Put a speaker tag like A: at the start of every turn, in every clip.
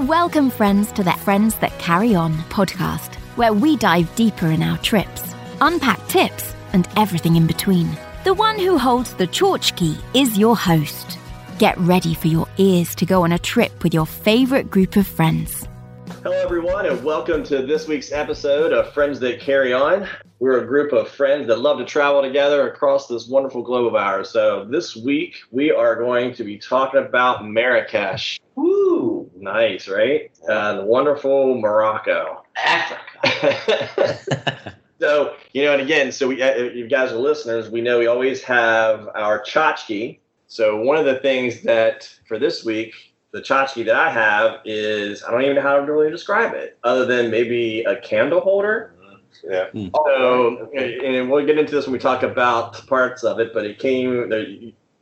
A: Welcome, friends, to the Friends That Carry On podcast, where we dive deeper in our trips, unpack tips, and everything in between. The one who holds the tchotchke is your host. Get ready for your ears to go on a trip with your favorite group of friends.
B: Hello, everyone, and welcome to this week's episode of Friends That Carry On. We're a group of friends that love to travel together across this wonderful globe of ours. So, this week we are going to be talking about Marrakesh. Woo! Nice, right? Uh, the wonderful Morocco.
C: Africa.
B: so, you know, and again, so we, uh, you guys are listeners, we know we always have our tchotchke. So, one of the things that for this week, the tchotchke that I have is I don't even know how to really describe it, other than maybe a candle holder.
D: Yeah.
B: So, and we'll get into this when we talk about parts of it, but it came, there-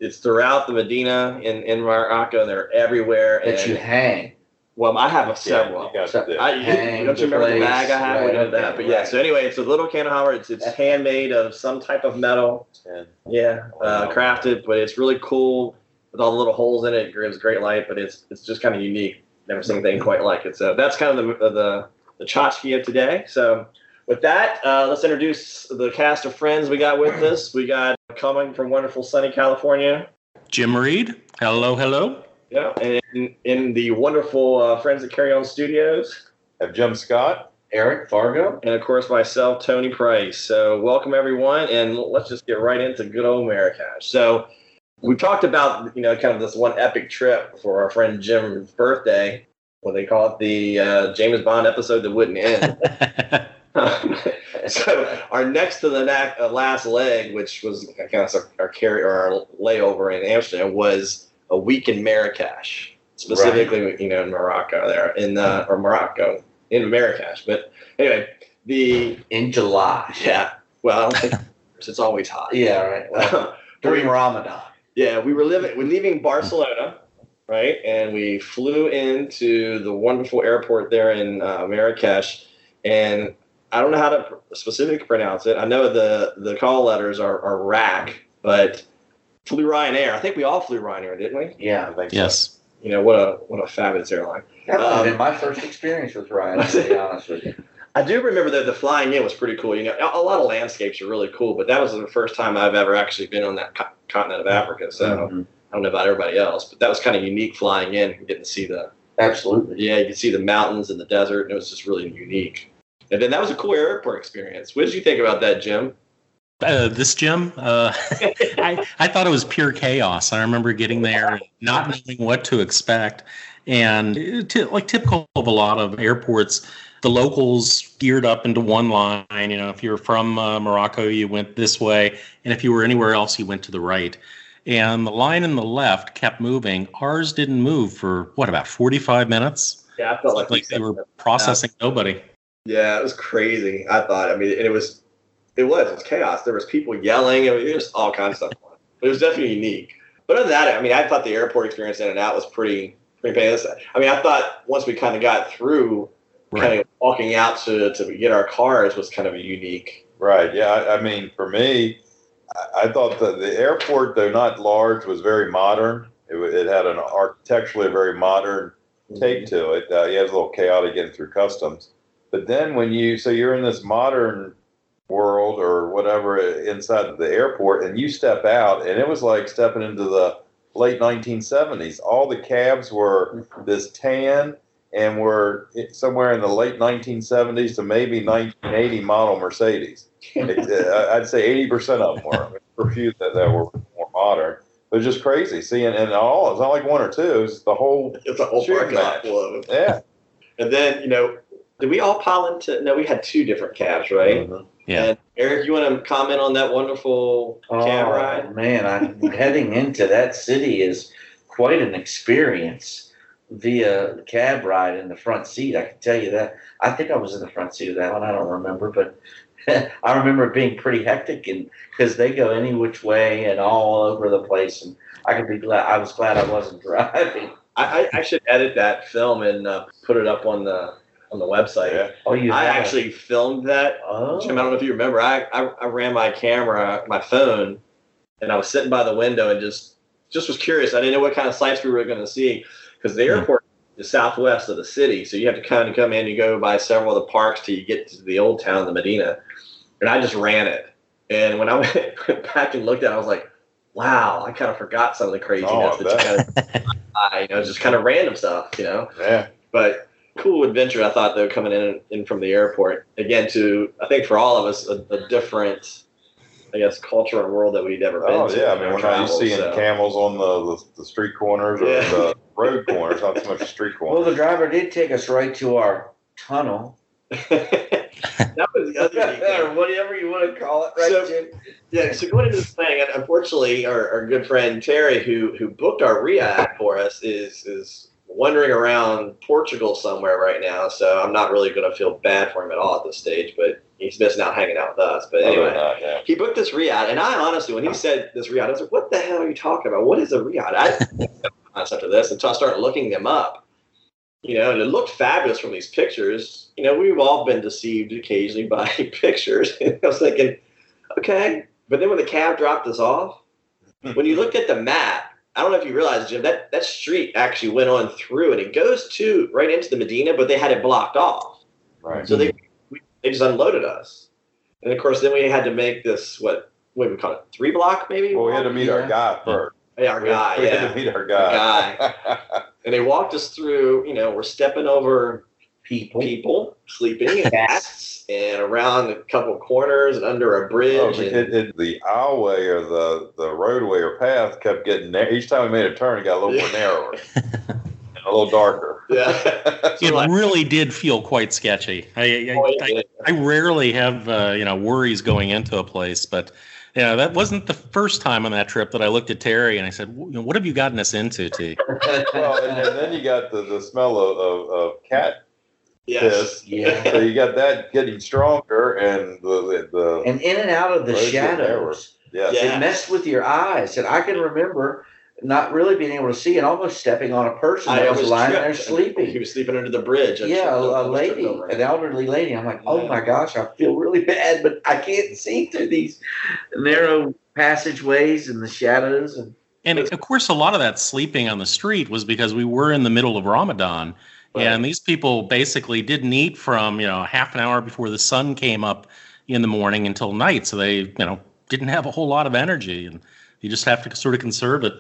B: it's throughout the Medina in, in Morocco, and they're everywhere.
C: that
B: and,
C: you hang.
B: well, I have a
D: Yeah,
B: several.
D: you got
C: So-
B: I,
C: Hang
B: don't you remember the bag I have? we
C: right,
B: know that,
C: okay,
B: but yeah.
C: right.
B: So anyway, it's a little candle holder. It's it's handmade of some type of metal.
D: and
B: Yeah, uh, crafted, but it's really cool with all the little holes in it. It gives great light, but it's it's just kind of unique. Never seen anything quite like it. So that's kind of the the the tchotchke of today. So with that, uh, let's introduce the cast of friends we got with us. We got coming from wonderful sunny California.
E: Jim Reed. Hello, hello.
B: Yeah, and in, in the wonderful uh, Friends that Carry On Studios,
D: have Jim Scott.
C: Eric Fargo.
B: and of course myself, Tony Price. So welcome everyone, and let's just get right into good old Marrakesh. So we talked about you know kind of this one epic trip for our friend Jim's birthday. What they call it, the uh, James Bond episode that wouldn't end. so our next to the na- uh, last leg, which was kind of our, our carry or our layover in Amsterdam, was a week in Marrakesh, specifically you know in Morocco there in uh, or Morocco in Marrakesh. But anyway, the
C: In July.
B: yeah, well, I it's always hot.
C: Yeah, right. Well, during Ramadan.
B: Yeah, we were living, we're leaving Barcelona, right? And we flew into the wonderful airport there in uh, Marrakesh. And I don't know how to pr- specifically pronounce it. I know the the call letters are, are RAC, but flew Ryanair. I think we all flew Ryanair, didn't we?
D: I
C: Yeah.
D: think so.
E: yes.
B: You know what a what a fabulous airline.
C: That might have
B: Um,
C: been my first experience with Ryanair. to be honest with you.
B: I do remember that the flying in was pretty cool. You know, a a lot of landscapes are really cool, but that was the first time I've ever actually been on that co- continent of Africa. So
C: Mhm.
B: I don't know about everybody else, but that was kind of unique flying in, and getting to see the
C: Absolutely.
B: yeah, you could see the mountains and the desert, and it was just really unique. And then that was a cool airport experience. What did you think about that, Jim?
E: Uh, this Jim, uh, I, I thought it was pure chaos. I remember getting there and not knowing what to expect. And t- like typical of a lot of airports, the locals geared up into one line. You know, if you're from uh, Morocco, you went this way. And if you were anywhere else, you went to the right. And the line in the left kept moving. Ours didn't move for what, about 45 minutes?
B: Yeah, I felt like,
E: Like they were processing nobody.
B: Yeah, it was crazy. I thought. I mean, and it was, it was, it was chaos. There was people yelling. I mean, there's all kinds of stuff. But it was definitely unique. But other than that, I mean, I thought the airport experience in and out was pretty, pretty painless. I mean, I thought once we kind of got through, kind of walking out to to get our cars was kind of a unique.
D: Right. Yeah. I, I mean, for me, I, I thought that the airport, though not large, was very modern. It, it had an architecturally very modern take to it. Uh, yeah, it was a little chaotic getting through customs. But then when you, so you're in this modern world or whatever inside the airport and you step out and it was like stepping into the late 1970s. All the cabs were this tan and were somewhere in the late 1970s to maybe 1980 model Mercedes. Uh, I'd say 80% of them were. For a few that, that were more modern. It was just crazy seeing, and all, it's not like one or two, it's the whole,
B: It's a whole parking lot full of them.
D: yeah.
B: And then you know, did we all pile into? No, we had two different cabs, right?
D: Mhm.
E: Yeah.
B: And Eric, you want to comment on that wonderful cab
C: Oh,
B: ride?
C: man, I'm heading into that city is quite an experience via cab ride in the front seat. I can tell you that. I think I was in the front seat of that one. I don't remember, but I remember it being pretty hectic and because they go any which way and all over the place. And I could be glad. I was glad I wasn't driving.
B: I, I, I should edit that film and uh, put it up on the on the website.
D: Yeah.
C: Oh, you
B: I
C: have
B: actually filmed that.
C: Oh,
B: Jim, I don't know if you remember. I, I I ran my camera, my phone, and I was sitting by the window and just just was curious. I didn't know what kind of sights we were going to see because the
E: Hmm.
B: airport is southwest of the city. So you have to kind of come in. You go by several of the parks till you get to the old town, the Medina. And I just ran it. And when I went back and looked at it, I was like, wow, I kind of forgot some of the craziness
D: Oh, I
B: that you kind of, I, you know, just kind of random stuff, you know.
D: Yeah.
B: But cool adventure, I thought though, coming in in from the airport again to I think for all of us a, a different, I guess, culture and world that we'd never been
D: Oh
B: to.
D: yeah, I mean
B: our
D: we're not used to seeing
B: so.
D: camels on the, the, the street corners or
B: Yeah.
D: the road corners, not so much street corners.
C: Well, the driver did take us right to our tunnel,
B: that was the other thing.
C: or whatever you want to call it, right,
B: So-
C: Jim?
B: Yeah, so going into this thing, and unfortunately, our, our good friend Terry, who who booked our Riad for us, is is wandering around Portugal somewhere right now. So I'm not really going to feel bad for him at all at this stage, but he's missing out hanging out with us. But anyway,
D: that, yeah.
B: he booked this Riad, and I honestly, when he said this Riad, I was like, "What the hell are you talking about? What is a Riad?" I didn't concept of this until I started looking them up. You know, and it looked fabulous from these pictures. You know, we've all been deceived occasionally by pictures. I was thinking, okay, but then when the cab dropped us off, when you looked at the map, I don't know if you realize, Jim, that that street actually went on through, and it goes to right into the Medina, but they had it blocked off.
D: Right.
B: So they we, they just unloaded us, and of course then we had to make this what what do we call it three block maybe?
D: Well, we had to meet our guy first.
B: yeah, our
D: We had-
B: guy,
D: we had to meet our guy.
B: And they walked us through. You know, we're stepping over
C: People.
B: people sleeping and
C: Cats.
B: cats, and around a couple corners and under a bridge.
D: Oh,
B: and,
D: it, it, the aisleway or the, the roadway or path kept getting narrow. Each time we made a turn, it got a little more narrower and a little darker.
B: yeah,
E: It really did feel quite sketchy. I, I,
B: Oh,
E: I. I rarely have uh, you know worries going into a place, but you know that wasn't the first time on that trip that I looked at Terry and I said, "W- you know, "What have you gotten us into, T?"
D: well, and, and then you got the, the smell of, of, of cat
B: yes.
D: piss.
C: Yeah.
D: So you got that getting stronger and the, the, the
C: and in and out of the shadows.
D: yes.
B: Yeah.
C: It messed with your eyes. And I can remember not really being able to see and almost stepping on a person that was
B: almost
C: lying there
B: sleeping. He was sleeping under the bridge. I
C: Yeah,
B: tripped
C: a, a lady, an elderly lady. I'm like, oh
B: Yeah.
C: my gosh, I feel really bad, but I can't see through these narrow passageways and the shadows. And
E: And of course, a lot of that sleeping on the street was because we were in the middle of Ramadan,
B: Right.
E: and these people basically didn't eat from you know half an hour before the sun came up in the morning until night, so they you know didn't have a whole lot of energy, and you just have to sort of conserve it.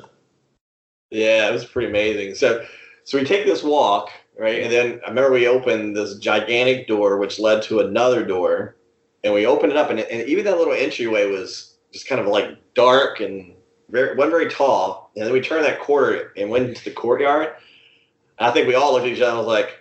B: Yeah, it was pretty amazing. So, so we take this walk, right, and then I remember we opened this gigantic door, which led to another door, and we opened it up, and, and even that little entryway was just kind of like dark and very, wasn't very tall. And then we turned that corner and went into the courtyard. I think we all looked at each other and was like,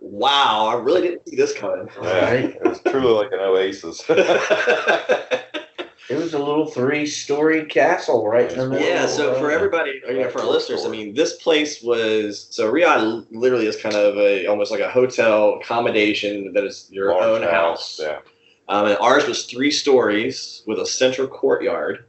B: "Wow, I really didn't see this coming."
D: Yeah,
C: Right.
D: it was truly like an oasis.
C: it was a little three-story castle right in the middle.
B: Yeah, so for
C: uh,
B: everybody, you know, for our listeners, I mean, this place was so Riad literally is kind of a almost like a hotel accommodation that is your
D: Large
B: own house.
D: Yeah.
B: Um, and ours was three stories with a central courtyard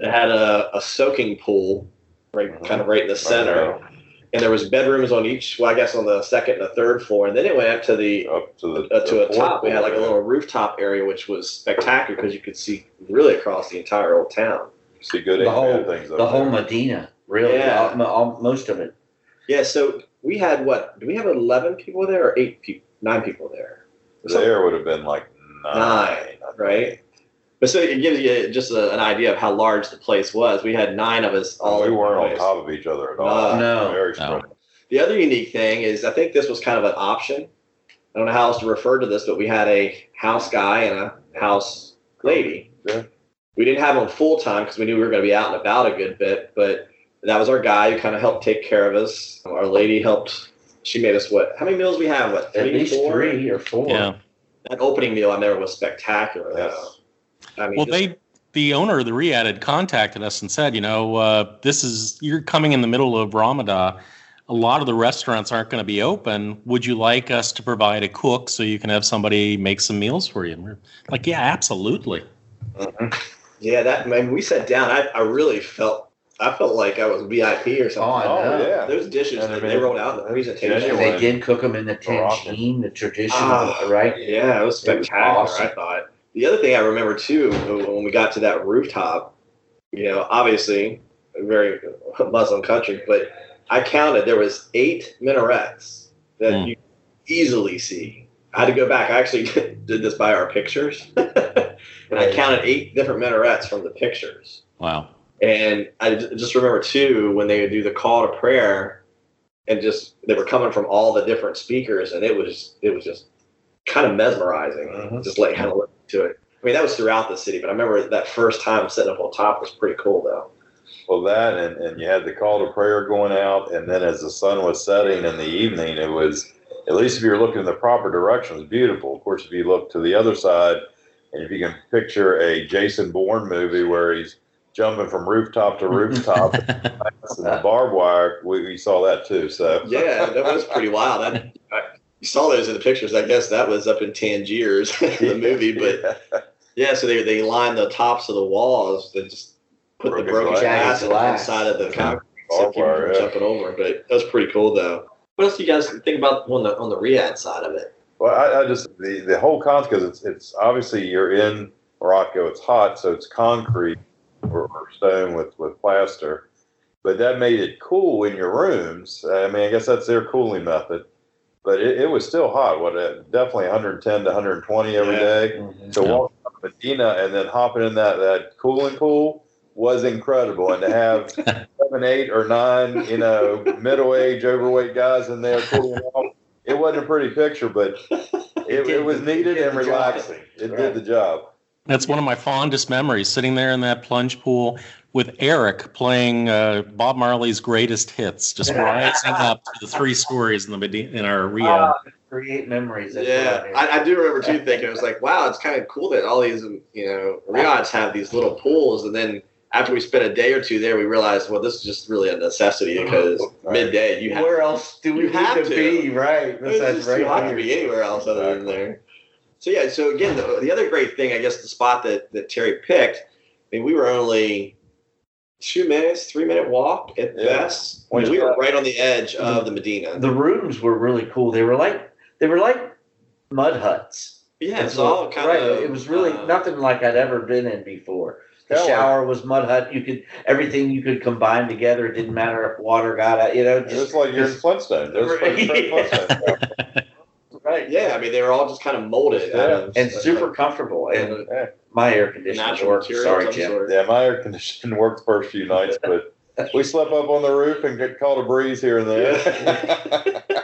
B: that had a, a soaking pool, right,
D: Mhm.
B: kind of right in the center.
D: there.
B: And there was bedrooms on each, well, I guess on the second and the third floor, and then it went up to the
D: Up to the,
B: uh, to
D: the
B: a top.
D: fourth
B: We had like a little rooftop area, which was spectacular because you could see really across the entire old town.
D: see good
C: the
D: and
C: whole
D: bad things. up
C: the whole
D: there.
C: Medina, really,
B: Yeah.
C: all- all- most of it.
B: Yeah, so we had what? Do we have eleven people there or eight people? Nine people there,
D: There would have been like nine.
B: Nine, right? But so it gives you just a, an idea of how large the place was. We had nine of us all.
D: we weren't on top of each other at all.
C: Uh, no.
D: Very
E: No.
B: The other unique thing is, I think this was kind of an option. I don't know how else to refer to this, but we had a house guy and a house lady.
D: Yeah.
B: We didn't have them full time because we knew we were going to be out and about a good bit, but that was our guy who kind of helped take care of us. Our lady helped. She made us what? How many meals we have? What?
C: At
B: three,
C: least
B: four?
C: three or four.
E: Yeah.
B: That opening meal I remember was spectacular.
D: Yes.
B: Though. I mean,
E: Well,
B: just-
E: they the owner of the Riad had contacted us and said, you know, uh, this is you're coming in the middle of Ramadan. A lot of the restaurants aren't going to be open. Would you like us to provide a cook so you can have somebody make some meals for you? And we're like, yeah, absolutely.
B: yeah, that. I mean, we sat down. I, I really felt. I felt like I was VIP or something.
C: Oh, I
D: Oh yeah.
B: Those dishes
D: And I
B: that they rolled out in the presentation.
C: And
D: genuine.
C: they did cook them in the
D: Moroccan.
C: tangine, the traditional,
B: Ah,
C: right?
B: Yeah, it was
C: It was
B: spectacular.
C: awesome.
B: I thought. The other thing I remember too, when we got to that rooftop, you know, obviously a very Muslim country, but I counted there was eight minarets that
E: Hmm.
B: you easily see. I had to go back. I actually did this by our pictures, and I counted eight different minarets from the pictures.
E: Wow.
B: And I just remember too when they would do the call to prayer, and just they were coming from all the different speakers, and it was it was just kind of mesmerizing.
D: Mhm.
B: Just like kind of looking to it. I mean, that was throughout the city, but I remember that first time sitting up on top was pretty cool though.
D: Well, that and, and you had the call to prayer going out, and then as the sun was setting in the evening, it was at least if you're looking in the proper direction, it was beautiful. Of course, if you look to the other side, and if you can picture a Jason Bourne movie where he's jumping from rooftop to rooftop and the barbed wire, we, we saw that too. So
B: Yeah, that was pretty wild. I, I you saw those in the pictures. I guess that was up in Tangiers, in the movie. But yeah, so they they lined the tops of the walls. They just put
D: Broken
B: the broken
D: glass.
B: glass on the
C: Glass.
B: inside of the concrete. So
D: Barbed
B: people
D: wire,
B: from
D: yeah.
B: jumping over. But that was pretty cool though. What else do you guys think about on the on the Riad side of it?
D: Well, I, I just the the whole concept because it's it's obviously you're in Morocco. It's hot, so it's concrete or, or stone with with plaster. But that made it cool in your rooms. I mean, I guess that's their cooling method. But it, it was still hot. What uh, definitely 110 to 120 every
B: Yeah.
D: day.
C: Mhm.
D: So
E: Yeah.
D: walking up Medina and then hopping in that that cooling pool was incredible. And to have seven, eight, or nine, you know, middle age, overweight guys in there cooling off, it wasn't a pretty picture, but it, it was needed and
C: did the job.
D: relaxing. It did the job.
E: That's one of my fondest memories, sitting there in that plunge pool with Eric playing uh, Bob Marley's greatest hits, just rising up to the three stories in the Medi- in our Riad.
C: Ah, create memories.
B: Yeah,
C: what it is.
B: I, I do remember too thinking it was like, wow, it's kind of cool that all these you know Riads have these little pools, and then after we spent a day or two there, we realized, well, this is just really a necessity because
D: Right.
B: midday you have
C: Where else do we
B: you
C: need
B: have
C: to,
B: to.
C: be? Right.
B: It's
C: Besides
B: just
C: right
B: too hot to be anywhere else other than there. So yeah, so again, the, the other great thing, I guess, the spot that that Terry picked. I mean, we were only two minutes, three minute walk at
D: Yeah.
B: best. I mean, we were right on the edge of the Medina.
C: The rooms were really cool. They were like they were like mud huts.
B: yeah, it's
C: That's
B: all kind
C: right.
B: of.
C: It was really
B: uh,
C: nothing like I'd ever been in before. The
D: Yeah,
C: shower was mud hut. You could everything you could combine together. It didn't matter if water got out. You know,
D: It was
C: just
D: like you're in Flintstones. It was
C: Right.
D: pretty
C: right.
B: Yeah, I mean, they were all just kind of molded. out
D: Yeah.
B: of-
C: and super comfortable. And
D: Yeah.
C: My air conditioner
B: natural
C: worked.
B: material.
C: Sorry,
B: some
C: Jim.
B: sort.
D: Yeah, my air conditioning worked the first few nights, but we slept up on the roof and get caught a breeze here and there.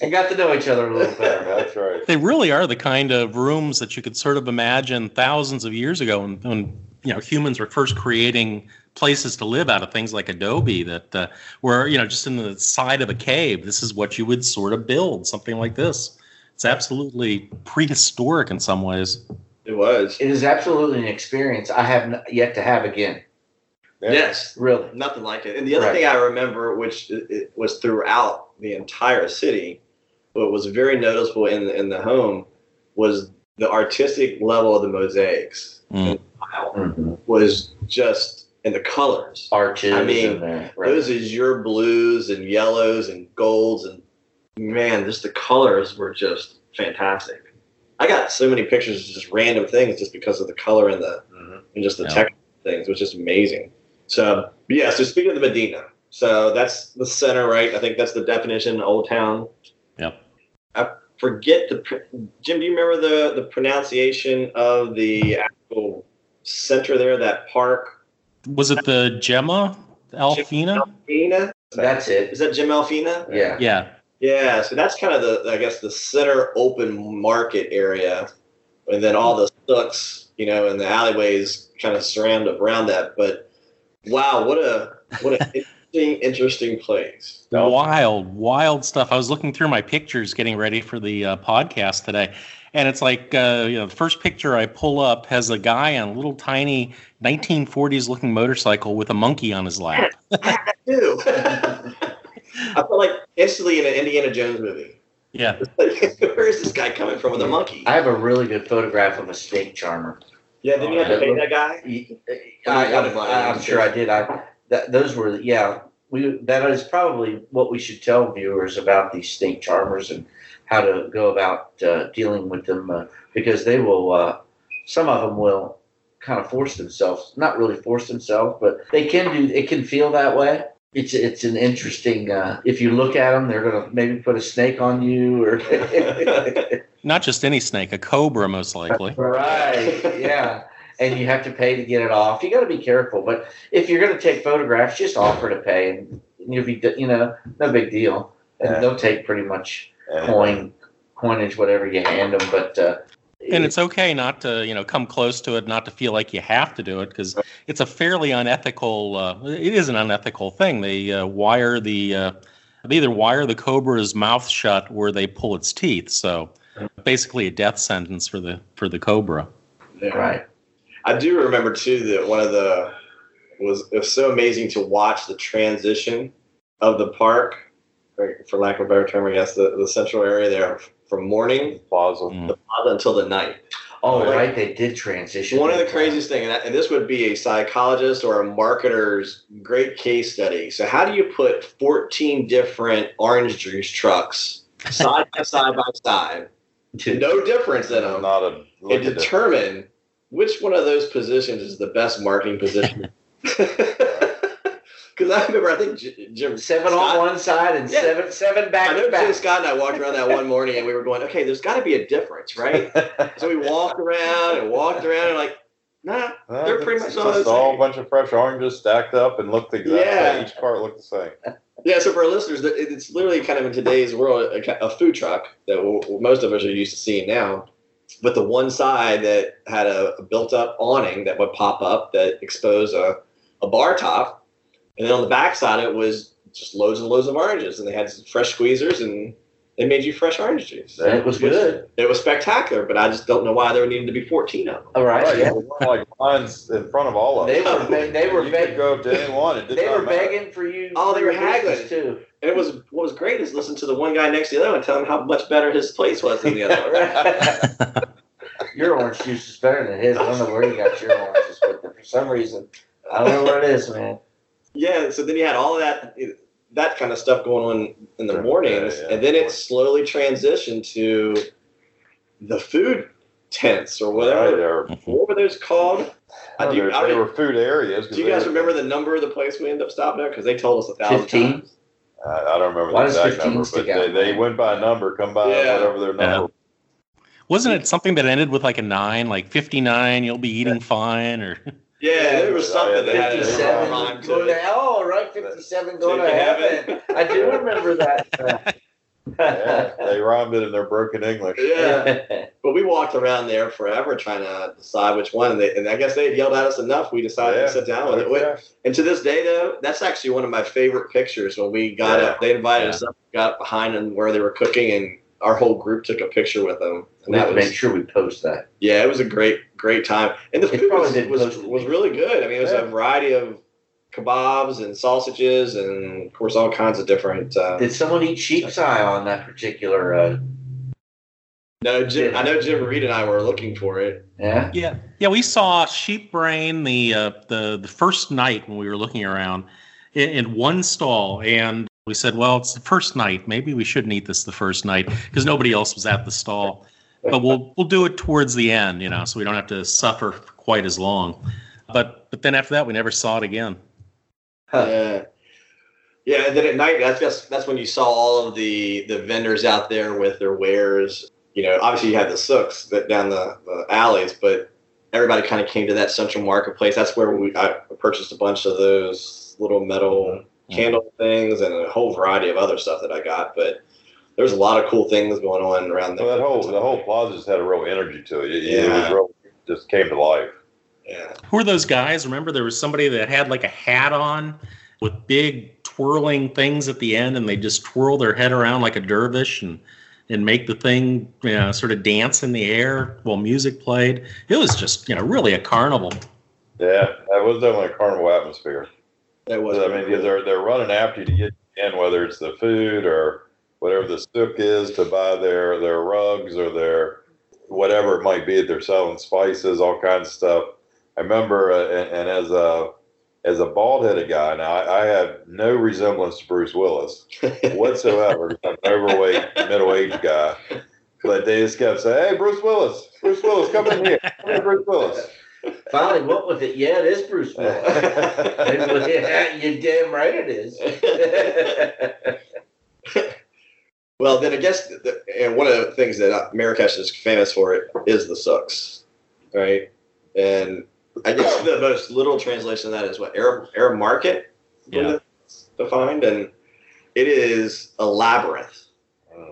C: And got to know each other a little better.
D: That's right.
E: They really are the kind of rooms that you could sort of imagine thousands of years ago when, when you know humans were first creating places to live out of things like adobe that uh, were you know just in the side of a cave this is what you would sort of build something like this it's absolutely prehistoric in some ways
B: It was.
C: It is absolutely an experience I have n- yet to have again.
D: Yeah.
B: Yes,
C: Really.
B: nothing like it. And the other
C: Right.
B: thing I remember, which it, it was throughout the entire city, what was very noticeable in the, in the home was the artistic level of the mosaics.
E: Mm.
B: Wow.
C: Mhm.
B: Was just and the colors.
C: Arches.
B: I mean,
C: and the, right.
B: Those azure blues and yellows and golds and man, just the colors were just fantastic. I got so many pictures of just random things just because of the color and the
D: Mhm.
B: and just the
E: Yeah.
B: texture of things, which is amazing. So yeah, so speaking of the Medina, so that's the center, right? I think that's the definition, Old Town.
E: Yep.
B: I forget the Jim. Do you remember the the pronunciation of the actual center there? That park,
E: was it the gemma alfina
B: Alfina.
C: That's it.
B: Is that Jim Alfina?
C: Yeah.
E: yeah
B: Yeah, so that's kind of the I guess the center open market area, and then all the souks, you know, and the alleyways kind of surround around that. But wow, what a what an interesting interesting place.
D: No.
E: wild wild stuff i was looking through my pictures getting ready for the uh, podcast today and it's like uh, you know the first picture i pull up has a guy on a little tiny 1940s looking motorcycle with a monkey on his lap
B: Ew. I felt like instantly in an Indiana Jones movie.
E: yeah
B: Like, where is this guy coming from with a monkey?
C: I have a really good photograph of a snake charmer.
B: Yeah, didn't you have to pay that guy?
C: I,
B: got it, Brian.
C: I, am sure I did. I that, those were yeah. We that is probably what we should tell viewers about these snake charmers and how to go about uh, dealing with them uh, because they will. Uh, some of them will kind of force themselves, not really force themselves, but they can do. It can feel that way. It's it's an interesting. Uh, if you look at them, they're gonna maybe put a snake on you, or
E: Not just any snake, a cobra, most likely.
C: right, yeah. And you have to pay to get it off. You got to be careful. But if you're gonna take photographs, just offer to pay, and you'll be, you know, no big deal. And
D: Yeah.
C: they'll take pretty much
D: And-
C: coin, coinage, whatever you hand them. But uh,
E: And it's okay not to, you know, come close to it, not to feel like you have to do it, because it's a fairly unethical. Uh, it is an unethical thing. They uh, wire the, uh, they either wire the cobra's mouth shut or they pull its teeth. So basically, a death sentence for the for the cobra.
C: right.
B: I do remember too that one of the was it was so amazing to watch the transition of the park, for lack of a better term, I guess the, the central area there from morning
D: Plaza.
E: Mm.
B: the plaza until the night.
C: Oh,
B: Like-
C: right. They did transition.
B: One of the
C: that
B: craziest thing, and, that- and this would be a psychologist or a marketer's great case study. So, how do you put 14 different orange juice trucks side by side by side,
C: time.
B: no difference in them,
D: Not a
B: and
D: look at
B: determine which one of those positions is the best marketing position? Because I remember, I think J- Jim
C: Seven
B: Scott-
C: on one side and
B: Yeah.
C: seven seven back
B: I know
C: to
B: Jim. Scott and I walked around that one morning, and we were going, "Okay, there's got to be a difference, right?" So we walked around and walked around, and like, nah,
D: No,
B: They're pretty much all the
D: just all a
B: same.
D: bunch of fresh oranges stacked up and looked exactly.
B: Yeah.
D: Each cart looked the same.
B: Yeah, so for our listeners, it's literally kind of in today's world a, a food truck that w- most of us are used to seeing now. But the one side that had a, a built-up awning that would pop up that exposed a, a bar top, and then on the back side it was just loads and loads of oranges, and they had some fresh squeezers, and they made you fresh orange juice.
C: And it was good.
B: It was spectacular, but I just don't know why there needed to be 14 of them.
C: All right.
D: Right,
C: Yeah.
D: there weren't like lines in front of all of them.
C: They were beg- they were
D: you
C: beg-
D: could go up to any one. It
C: they were
D: matter.
C: begging for you.
B: Oh, they were haggling.
C: too.
B: And it was what was great is listen to the one guy next to the other one tell him how much better his place was than the other one.
C: your orange juice is better than his. I don't know where you got your oranges, but for some reason, I don't know what it is, man.
B: Yeah, so then you had all of that that kind of stuff going on in the
D: Yeah,
B: mornings,
D: yeah,
B: and then
D: yeah.
B: it slowly transitioned to the food tents or whatever.
D: Right,
B: What were those called? I
D: no,
B: do,
D: they,
B: I
D: they
B: don't-
D: were food areas. 'cause
B: do you guys
D: were-
B: remember the number of the place we ended up stopping at? Because they told us a thousand
C: 15?
B: times.
D: I, I don't remember
C: Why
D: the
C: does
D: exact
C: 15
D: number, but
C: stick
D: they,
C: out?
D: they went by a number, come by
B: Yeah.
D: whatever their
E: Yeah.
D: number.
E: Wasn't it something that ended with like a nine, like 59, you'll be eating fine? Or
B: Yeah, there was
D: Oh,
B: something
D: yeah,
B: that had a
C: Fifty-seven
B: rhyme to
C: going to oh right, fifty-seven going to heaven. I do remember that.
D: Yeah, they rhymed it in their broken English.
B: Yeah. But we walked around there forever trying to decide which one, and, they, and I guess they had yelled at us enough. We decided
D: Yeah.
B: to sit down with it. And to this day, though, that's actually one of my favorite pictures. When we got
D: Yeah.
B: up, they invited
E: Yeah.
B: us up, got up behind them where they were cooking, and our whole group took a picture with them. And
C: we
B: that
C: to
B: was
C: make sure we post that.
B: yeah, it was a great great time, and the
C: It
B: food was was, was really good. I mean, it was a variety of kebabs and sausages, and of course all kinds of different. Uh,
C: Did someone eat sheep's eye on that particular? Uh,
B: no, Jim, I know Jim Reed and I were looking for it.
C: yeah.
E: yeah, yeah, we saw sheep brain the uh, the the first night when we were looking around in, in one stall, and we said, well, it's the first night. Maybe we shouldn't eat this the first night because nobody else was at the stall. But we'll we'll do it towards the end, you know, so we don't have to suffer quite as long. But but then after that, we never saw it again.
B: Yeah. Yeah, and then at night, that's just, that's when you saw all of the the vendors out there with their wares. You know, obviously you had the souks that down the, the alleys, but everybody kind of came to that central marketplace. That's where we I purchased a bunch of those little metal candle things and a whole variety of other stuff that I got. But there's a lot of cool things going on around there.
D: Well, that whole the whole plaza just had a real energy to it. It, it was real, just came to life.
B: Yeah.
E: Who are those guys? Remember, there was somebody that had like a hat on with big twirling things at the end, and they just twirl their head around like a dervish and and make the thing you know, sort of dance in the air while music played. It was just you know really a carnival.
D: Yeah, that was definitely a carnival atmosphere.
B: That was
D: I mean, because they're they're running after you to get in, whether it's the food or whatever the souk is to buy their their rugs or their whatever it might be. They're selling spices, all kinds of stuff. I remember, uh, and, and as a as a bald headed guy, now I, I have no resemblance to Bruce Willis whatsoever. I'm an overweight, middle aged guy. But they just kept saying, "Hey, Bruce Willis, Bruce Willis, come in here, come in, Bruce Willis."
C: Finally what with it. Yeah, it is Bruce Willis. yeah, you're damn right it is.
B: well, then I guess, the, and one of the things that Marrakesh is famous for it is the souks, right? And I guess the most literal translation of that is what Arab Arab market,
E: Yeah.
B: defined, and it is a labyrinth.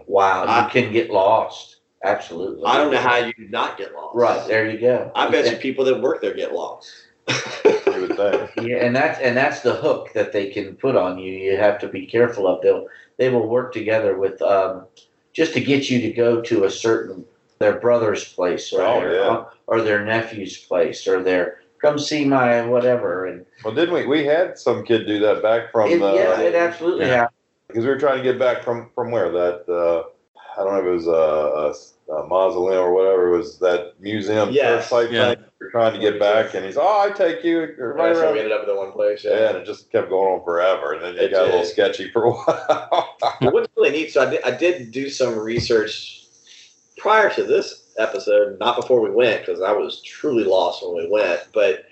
C: wow,
B: I-
C: you can get lost. Absolutely.
B: I don't know how you do not get lost.
C: Right there, you go.
B: I bet you people that work there get lost.
D: You would think.
C: Yeah, and that's and that's the hook that they can put on you. You have to be careful of. They'll they will work together with um, just to get you to go to a certain their brother's place or
D: Oh,
C: their,
D: yeah.
C: or their nephew's place or their come see my whatever and
D: Well, didn't we? We had some kid do that back from
C: it,
D: the
C: yeah, it absolutely
E: Yeah.
C: happened.
D: because we were trying to get back from from where that uh, I don't know if it was a, a, a mausoleum or whatever it was that museum
B: Yes.
D: type
E: Yeah.
D: thing. We're trying to get back, and he's oh I take you right
B: Right, so we
D: around.
B: ended up in the one place.
D: Yeah, and it just kept going on forever, and then you
B: It
D: got a little sketchy for a while.
B: Well, what's really neat, so I did, I did do some research prior to this episode, not before we went, because I was truly lost when we went, but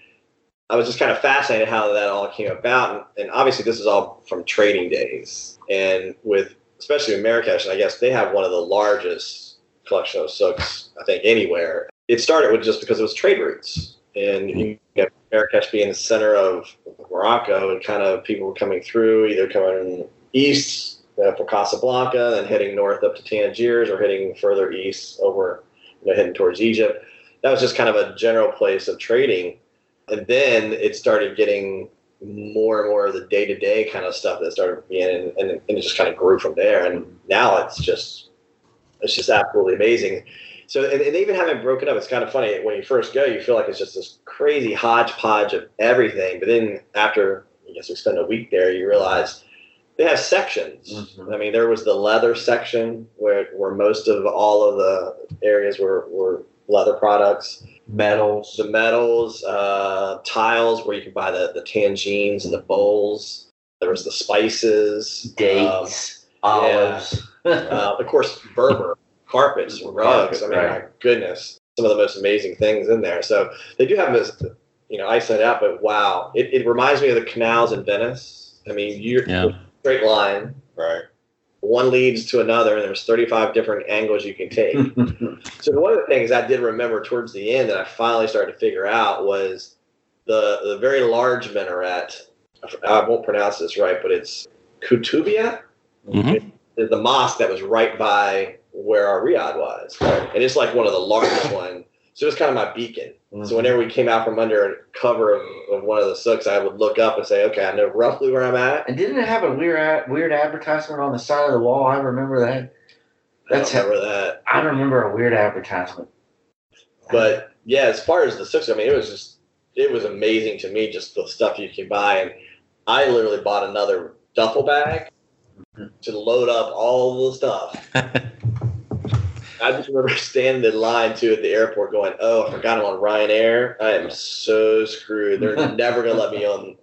B: I was just kind of fascinated how that all came about. And, and obviously, this is all from trading days. And with, especially with Marrakesh, and I guess they have one of the largest collection of souks, I think, anywhere. It started with just because it was trade routes. And you get Marrakesh being the center of Morocco, and kind of people were coming through, either coming east uh, for Casablanca, then heading north up to Tangiers, or heading further east over, you know, heading towards Egypt. That was just kind of a general place of trading, and then it started getting more and more of the day to day kind of stuff that started being, and, and, and it just kind of grew from there. And now it's just, it's just absolutely amazing. So, and, and they even haven't broken up. It's kind of funny when you first go, you feel like it's just this crazy hodgepodge of everything. But then after, I guess we spend a week there, you realize they have sections.
C: Mhm.
B: I mean, there was the leather section where, where most of all of the areas were, were leather products.
C: Metals.
B: The metals, uh, tiles where you can buy the, the tangines and the bowls. There was the spices, um,
C: dates, olives.
B: uh, of course, Berber carpets, rugs.
C: Carpet,
B: I mean,
C: right.
B: my goodness, some of the most amazing things in there. So they do have this, you know, ice that out, but wow, it, it reminds me of the canals in Venice. I mean, you're
E: Yeah.
B: straight line,
D: right.
B: One leads to another, and there's 35 different angles you can take. So one of the things I did remember towards the end that I finally started to figure out was the the very large minaret. I won't pronounce this right, but it's Koutoubia,
E: Mhm.
B: the, the mosque that was right by where our Riad was, and it's like one of the largest one. So it was kind of my beacon. So mm-hmm. whenever we came out from under cover of, of one of the souks, I would look up and say, "Okay, I know roughly where I'm at."
C: and didn't it have a weird weird advertisement on the side of the wall? I remember that. That's
B: I remember that.
C: I remember a weird advertisement.
B: But yeah, as far as the six, I mean, it was just it was amazing to me just the stuff you can buy, and I literally bought another duffel bag mm-hmm. to load up all the stuff. I just remember standing in line too at the airport, going, "Oh, I forgot I'm on Ryanair. I am so screwed. They're never gonna let me on."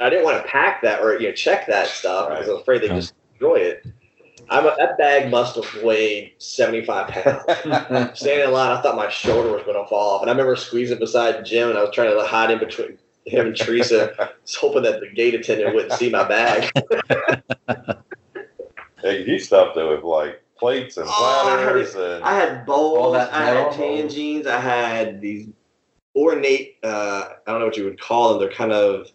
B: I didn't want to pack that or you know check that stuff because I was afraid they'd
E: Yeah.
B: just destroy it. I'm a, that bag must have weighed 75 pounds standing in line, I thought my shoulder was going to fall off. And I remember squeezing beside Jim, and I was trying to hide in between him and Teresa, just hoping that the gate attendant wouldn't see my bag.
D: Hey, he stopped though with like plates and
B: Oh, I heard
D: and
B: I had bowls,
C: All that
B: I had
C: metal?
B: tangines, I had these ornate, uh, I don't know what you would call them. They're kind of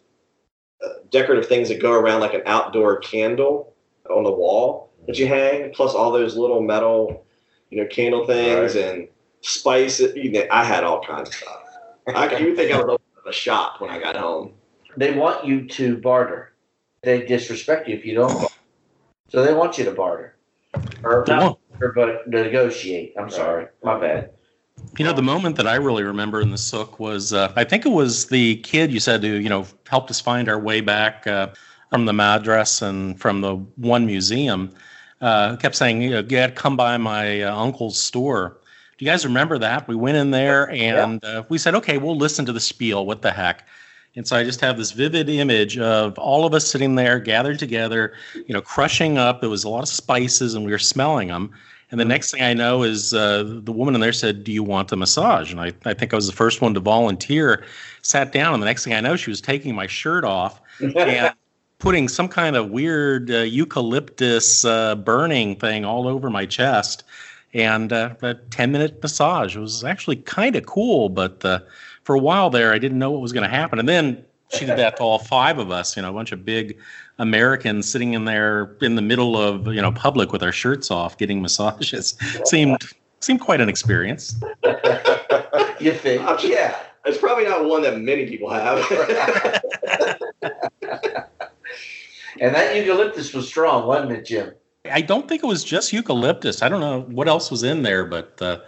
B: uh, decorative things that go around like an outdoor candle on the wall that you hang, plus all those little metal, you know, candle things
D: Right.
B: and spices. You know, I had all kinds of stuff. I could even think I was opening a shop when I got home.
C: they want you to barter. They disrespect you if you don't. So they want you to barter, or not but negotiate. I'm sorry, my bad.
E: You know, the moment that I really remember in the souk was uh, I think it was the kid you said who, you know, helped us find our way back uh, from the madras and from the one museum. Uh, kept saying, you know, yeah, come by my uh, uncle's store. Do you guys remember that? We went in there and uh, we said, okay, we'll listen to the spiel. What the heck? And so I just have this vivid image of all of us sitting there gathered together, you know, crushing up. There was a lot of spices and we were smelling them. And the next thing I know is uh, the woman in there said, "Do you want a massage?" And I, I think I was the first one to volunteer. Sat down, and the next thing I know, she was taking my shirt off and putting some kind of weird uh, eucalyptus uh, burning thing all over my chest. And uh, a ten minute massage it was actually kind of cool, but uh, for a while there, I didn't know what was going to happen. And then she did that to all five of us. You know, a bunch of big Americans sitting in there in the middle of you know public with our shirts off, getting massages. seemed seemed quite an experience.
C: you think?
B: I'm
C: Yeah.
B: It's probably not one that many people have.
C: And that eucalyptus was strong, wasn't it, Jim?
E: I don't think it was just eucalyptus. I don't know what else was in there, but uh,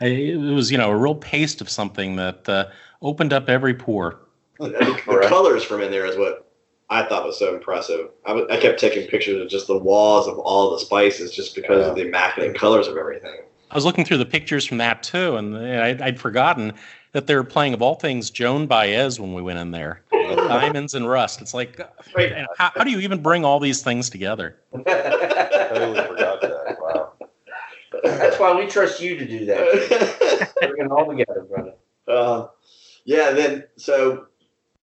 E: it was you know a real paste of something that uh, opened up every pore.
B: the, the colors from in there is what I thought was so impressive. I, w- I kept taking pictures of just the walls of all the spices just because of the immaculate colors of everything.
E: I was looking through the pictures from that too, and I'd, I'd forgotten that they were playing of all things Joan Baez when we went in there. Diamonds and rust. It's like,
B: Right.
E: and how, how do you even bring all these things together?
D: Totally forgot that. Wow.
C: That's why we trust you to do that. Bring it all together, brother.
B: Uh, yeah, and then so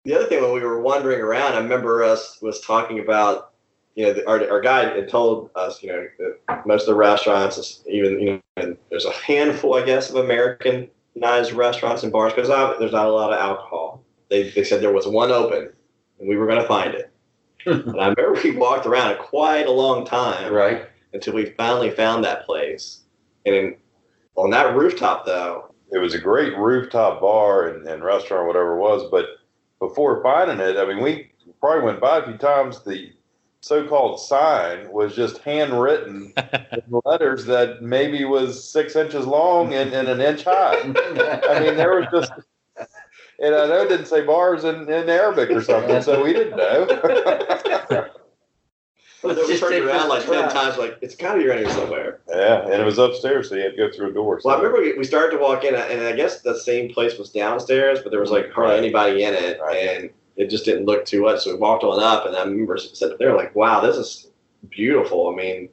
B: the other thing when we were wandering around, I remember us was talking about, you know, the, our, our guide had told us, you know, that most of the restaurants, is even you know, and there's a handful, I guess, of Americanized restaurants and bars because there's not a lot of alcohol. They they said there was one open, and we were going to find it. and I remember we walked around quite a long time
C: Right.
B: until we finally found that place. And in, on that rooftop, though,
D: it was a great rooftop bar and, and restaurant, whatever it was. But before finding it, I mean, we probably went by a few times. The so-called sign was just handwritten in letters that maybe was six inches long and, and an inch high. I mean, there was just, and I know it didn't say bars in, in Arabic or something, so we didn't know.
B: But
C: Let's
B: we
C: just
B: turned around
C: this
B: like ten times, like it's got to be around here somewhere.
D: yeah, and it was upstairs, so you had to go through a door. So.
B: Well, I remember we, we started to walk in, and I guess the same place was downstairs, but there was like hardly
D: Right.
B: anybody in it,
D: Right.
B: and it just didn't look too much. So we walked on up, and I remember sitting up there like, "Wow, this is beautiful." I mean,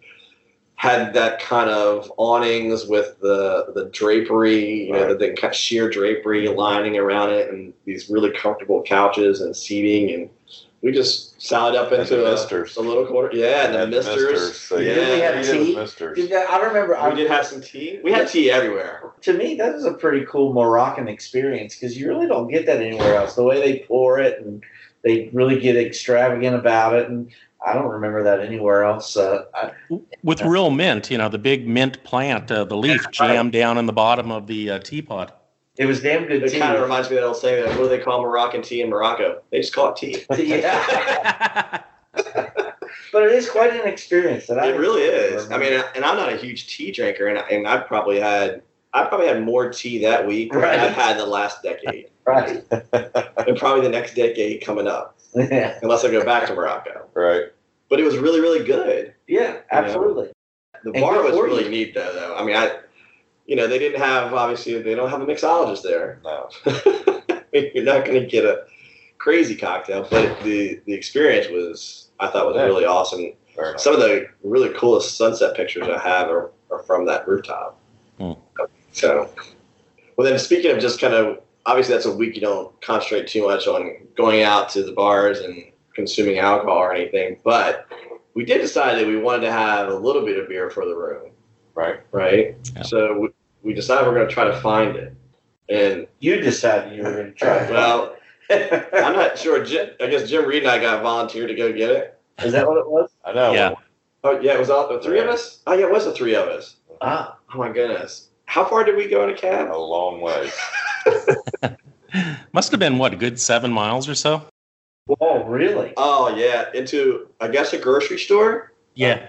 B: had that kind of awnings with the the drapery, you know, the, the kind of sheer drapery lining around it, and these really comfortable couches and seating, and we just sallied up into
D: the
B: a,
D: misters.
B: a little quarter. Yeah, and the
D: And
B: misters.
D: So
B: yeah,
D: you
C: Did we have tea?
D: misters.
C: Did that- I remember. I
B: we did have some tea. We had tea everywhere.
C: to me, that is a pretty cool Moroccan experience because you really don't get that anywhere else. The way they pour it and they really get extravagant about it, and I don't remember that anywhere else. Uh, I,
E: With real mint, you know, the big mint plant, uh, the leaf jammed down in the bottom of the uh, teapot.
C: It was damn good
B: It
C: tea.
B: kind of reminds me of that old saying, like, what do they call Moroccan tea in Morocco? They just call it tea.
C: yeah, but it is quite an experience. That I
B: It really is. I mean, and I'm not a huge tea drinker, and, and I've probably had I probably had more tea that week than
C: Right.
B: I've had in the last decade,
C: right?
B: and probably the next decade coming up,
C: yeah,
B: unless I go back to Morocco.
D: Right.
B: But it was really, really good.
C: yeah, absolutely.
B: The
C: And
B: bar was really
C: you.
B: neat, though. Though I mean, I, you know, they didn't have obviously they don't have a mixologist there.
D: No.
B: You're not going to get a crazy cocktail, but the the experience was I thought was
D: Yeah.
B: really awesome. Some of the really coolest sunset pictures I have are, are from that rooftop.
E: Hmm.
B: So, well, then speaking of just kind of obviously that's a week you don't concentrate too much on going out to the bars and consuming alcohol or anything, but we did decide that we wanted to have a little bit of beer for the room,
D: Right.
B: right?
E: Yeah.
B: So we, we decided we're going to try to find it, and
C: You decided you were going to try.
B: well, I'm not sure. Jim, I guess Jim Reed and I got volunteered to go get it.
C: is that what it was?
D: I know.
E: Yeah.
B: Oh yeah, it was all the three of us. Oh yeah, it was the three of us.
C: Ah,
B: Oh my goodness. How far did we go in a cab?
D: A long way.
E: Must have been what a good seven miles or so.
C: whoa, really?
B: Oh yeah, into I guess a grocery store.
E: Yeah,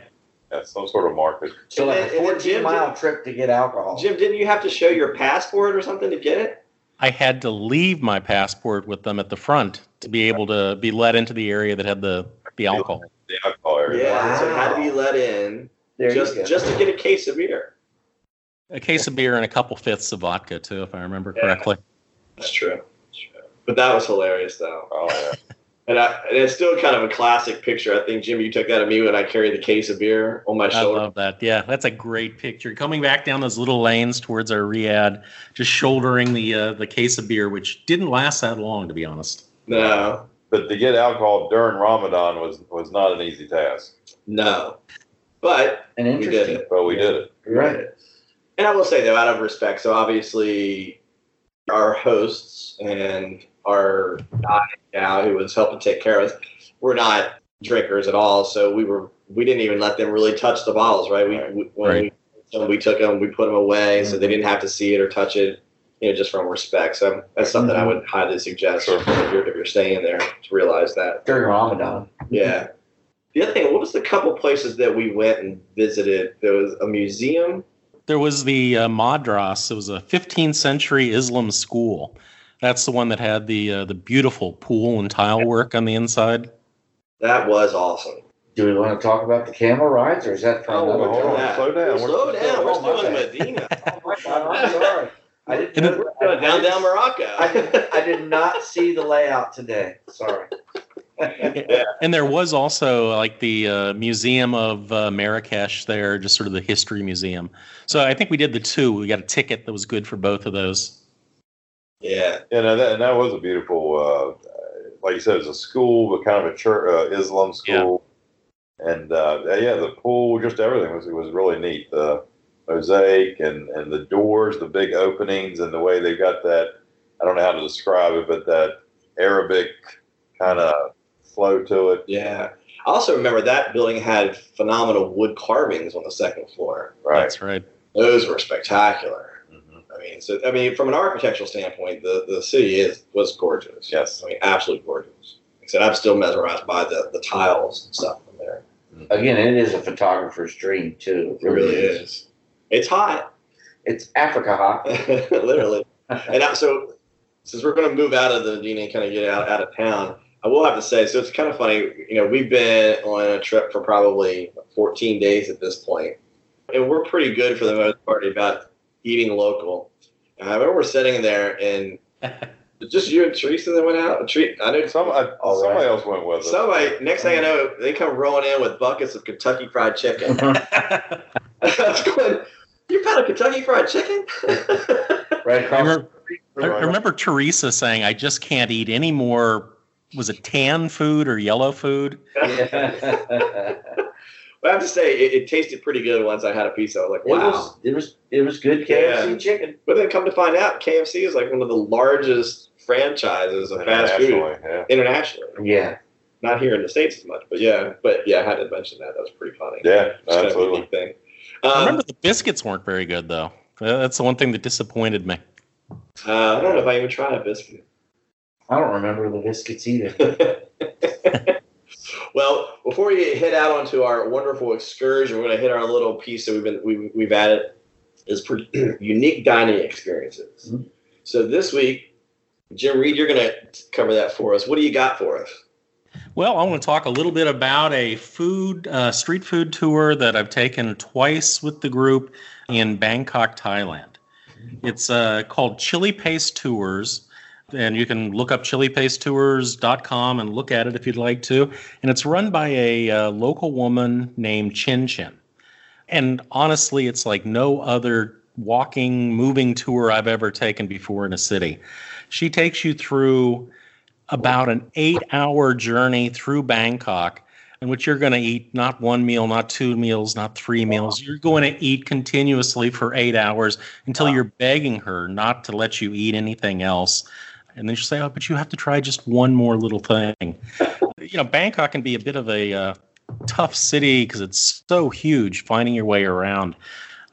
D: Yeah, some sort of market.
C: So like
B: And
C: a
B: then- and then
C: 14
B: Jim-
C: mile trip to get alcohol.
B: Jim, didn't you have to show your passport or something to get it?
E: I had to leave my passport with them at the front to be able to be let into the area that had the the alcohol.
D: The alcohol area.
B: Yeah, so it had to be let in
C: there
B: just just to get a case of beer.
E: A case of beer and a couple fifths of vodka too, if I remember
B: Yeah.
E: correctly.
B: That's true. That's true. But that was hilarious though.
D: Oh yeah.
B: And, I, and it's still kind of a classic picture. I think Jim, you took that of me when I carried the case of beer on my shoulder.
E: I love that. Yeah, that's a great picture. Coming back down those little lanes towards our riad, just shouldering the uh, the case of beer, which didn't last that long, to be honest.
B: No,
D: But to get alcohol during Ramadan was was not an easy task.
B: no, but
C: And
B: we did
C: interesting.
B: it.
D: But we did it.
C: Right.
B: And I will say though, out of respect, so obviously our hosts and our guy now who was helping take care of us, we're not drinkers at all. So we were we didn't even let them really touch the bottles, right? We,
D: Right.
B: we when
E: Right.
B: we so we took them, we put them away, so they didn't have to see it or touch it, you know, just from respect. So that's something I would highly suggest
D: Sure.
B: if you're if you're staying there to realize that.
C: During Ramadan.
B: Yeah. The other thing, what was the couple places that we went and visited? There was a museum.
E: There was the uh, Madras. It was a 15th century Islam school. That's the one that had the uh, the beautiful pool and tile work on the inside.
B: That was awesome.
C: Do we want to talk about the camel rides, or is that for
B: Oh,
C: another
B: we're
D: hold
B: doing
D: on,
B: that.
D: slow down.
B: Slow
D: We're-
B: down. We're
C: oh, my
B: still in
C: bad.
B: Medina.
C: Oh my God, I'm sorry. I didn't know
E: it-
C: that.
B: We're down down Morocco.
C: I did, I did not see the layout today. Sorry.
E: And there was also like the uh, Museum of uh, Marrakesh there, just sort of the history museum. So I think we did the two. We got a ticket that was good for both of those.
B: Yeah.
D: Yeah, no, that, and that was a beautiful, uh, like you said, it's a school, but kind of a church, uh, Islam school. And uh, yeah, the pool, just everything was it was really neat. The mosaic and and the doors, the big openings, and the way they got that. I don't know how to describe it, but that Arabic kind of flow to it.
B: Yeah. I also remember that building had phenomenal wood carvings on the second floor.
D: Right.
E: That's right.
B: Those were spectacular. I mean, so I mean, from an architectural standpoint, the, the city is was gorgeous.
D: Yes.
B: I mean, absolutely gorgeous. Like I said, I'm still mesmerized by the, the tiles and stuff from there. Mm-hmm.
C: Again, it is a photographer's dream too.
B: It really is. It's hot.
C: It's Africa hot.
B: literally. And I, so, since we're going to move out of the Medina and kind of get out, out of town, I will have to say, so it's kind of funny. You know, we've been on a trip for probably 14 days at this point, and we're pretty good for the most part about eating local. And I remember we're sitting there, and just you and Teresa that went out. Tre- I know
D: Some I,
C: All right.
D: somebody else went with us.
B: somebody. Next thing I know, they come rolling in with buckets of Kentucky Fried Chicken. I was going, "You found a Kentucky Fried Chicken?"
C: Right
E: I
C: across.
E: remember, I remember Teresa saying, "I just can't eat any more." Was it tan food or yellow food?
B: But I have to say, it, it tasted pretty good once I had a piece. I was like,
C: It
B: wow.
C: was it was it was good KFC
B: Yeah.
C: chicken.
B: But then come to find out, KFC is like one of the largest franchises of fast food
D: Internationally, yeah.
B: internationally.
C: Yeah.
B: Not here in the States as much, but yeah. But yeah, I had to mention that. That was pretty funny.
D: Yeah,
B: It's kind of a
D: absolutely.
B: thing.
E: I
B: Um,
E: remember the biscuits weren't very good though. Uh, That's the one thing that disappointed me.
B: uh, I don't know if I even tried a biscuit.
C: I don't remember the biscuits either.
B: well, before we head out onto our wonderful excursion, we're going to hit our little piece that we've been we, we've added is pretty unique dining experiences.
C: Mhm.
B: So this week, Jim Reed, you're going to cover that for us. What do you got for us?
E: Well, I want to talk a little bit about a food uh, street food tour that I've taken twice with the group in Bangkok, Thailand. It's uh, called Chili Paste Tours, and you can look up chilipastetours.com and look at it if you'd like to. And it's run by a uh, local woman named Chin Chin. And honestly, it's like no other walking, moving tour I've ever taken before in a city. She takes you through about an eight hour journey through Bangkok in which you're going to eat not one meal, not two meals, not three meals. You're going to eat continuously for eight hours until you're begging her not to let you eat anything else. And then she'll say, Oh, but you have to try just one more little thing. you know, Bangkok can be a bit of a uh, tough city because it's so huge finding your way around.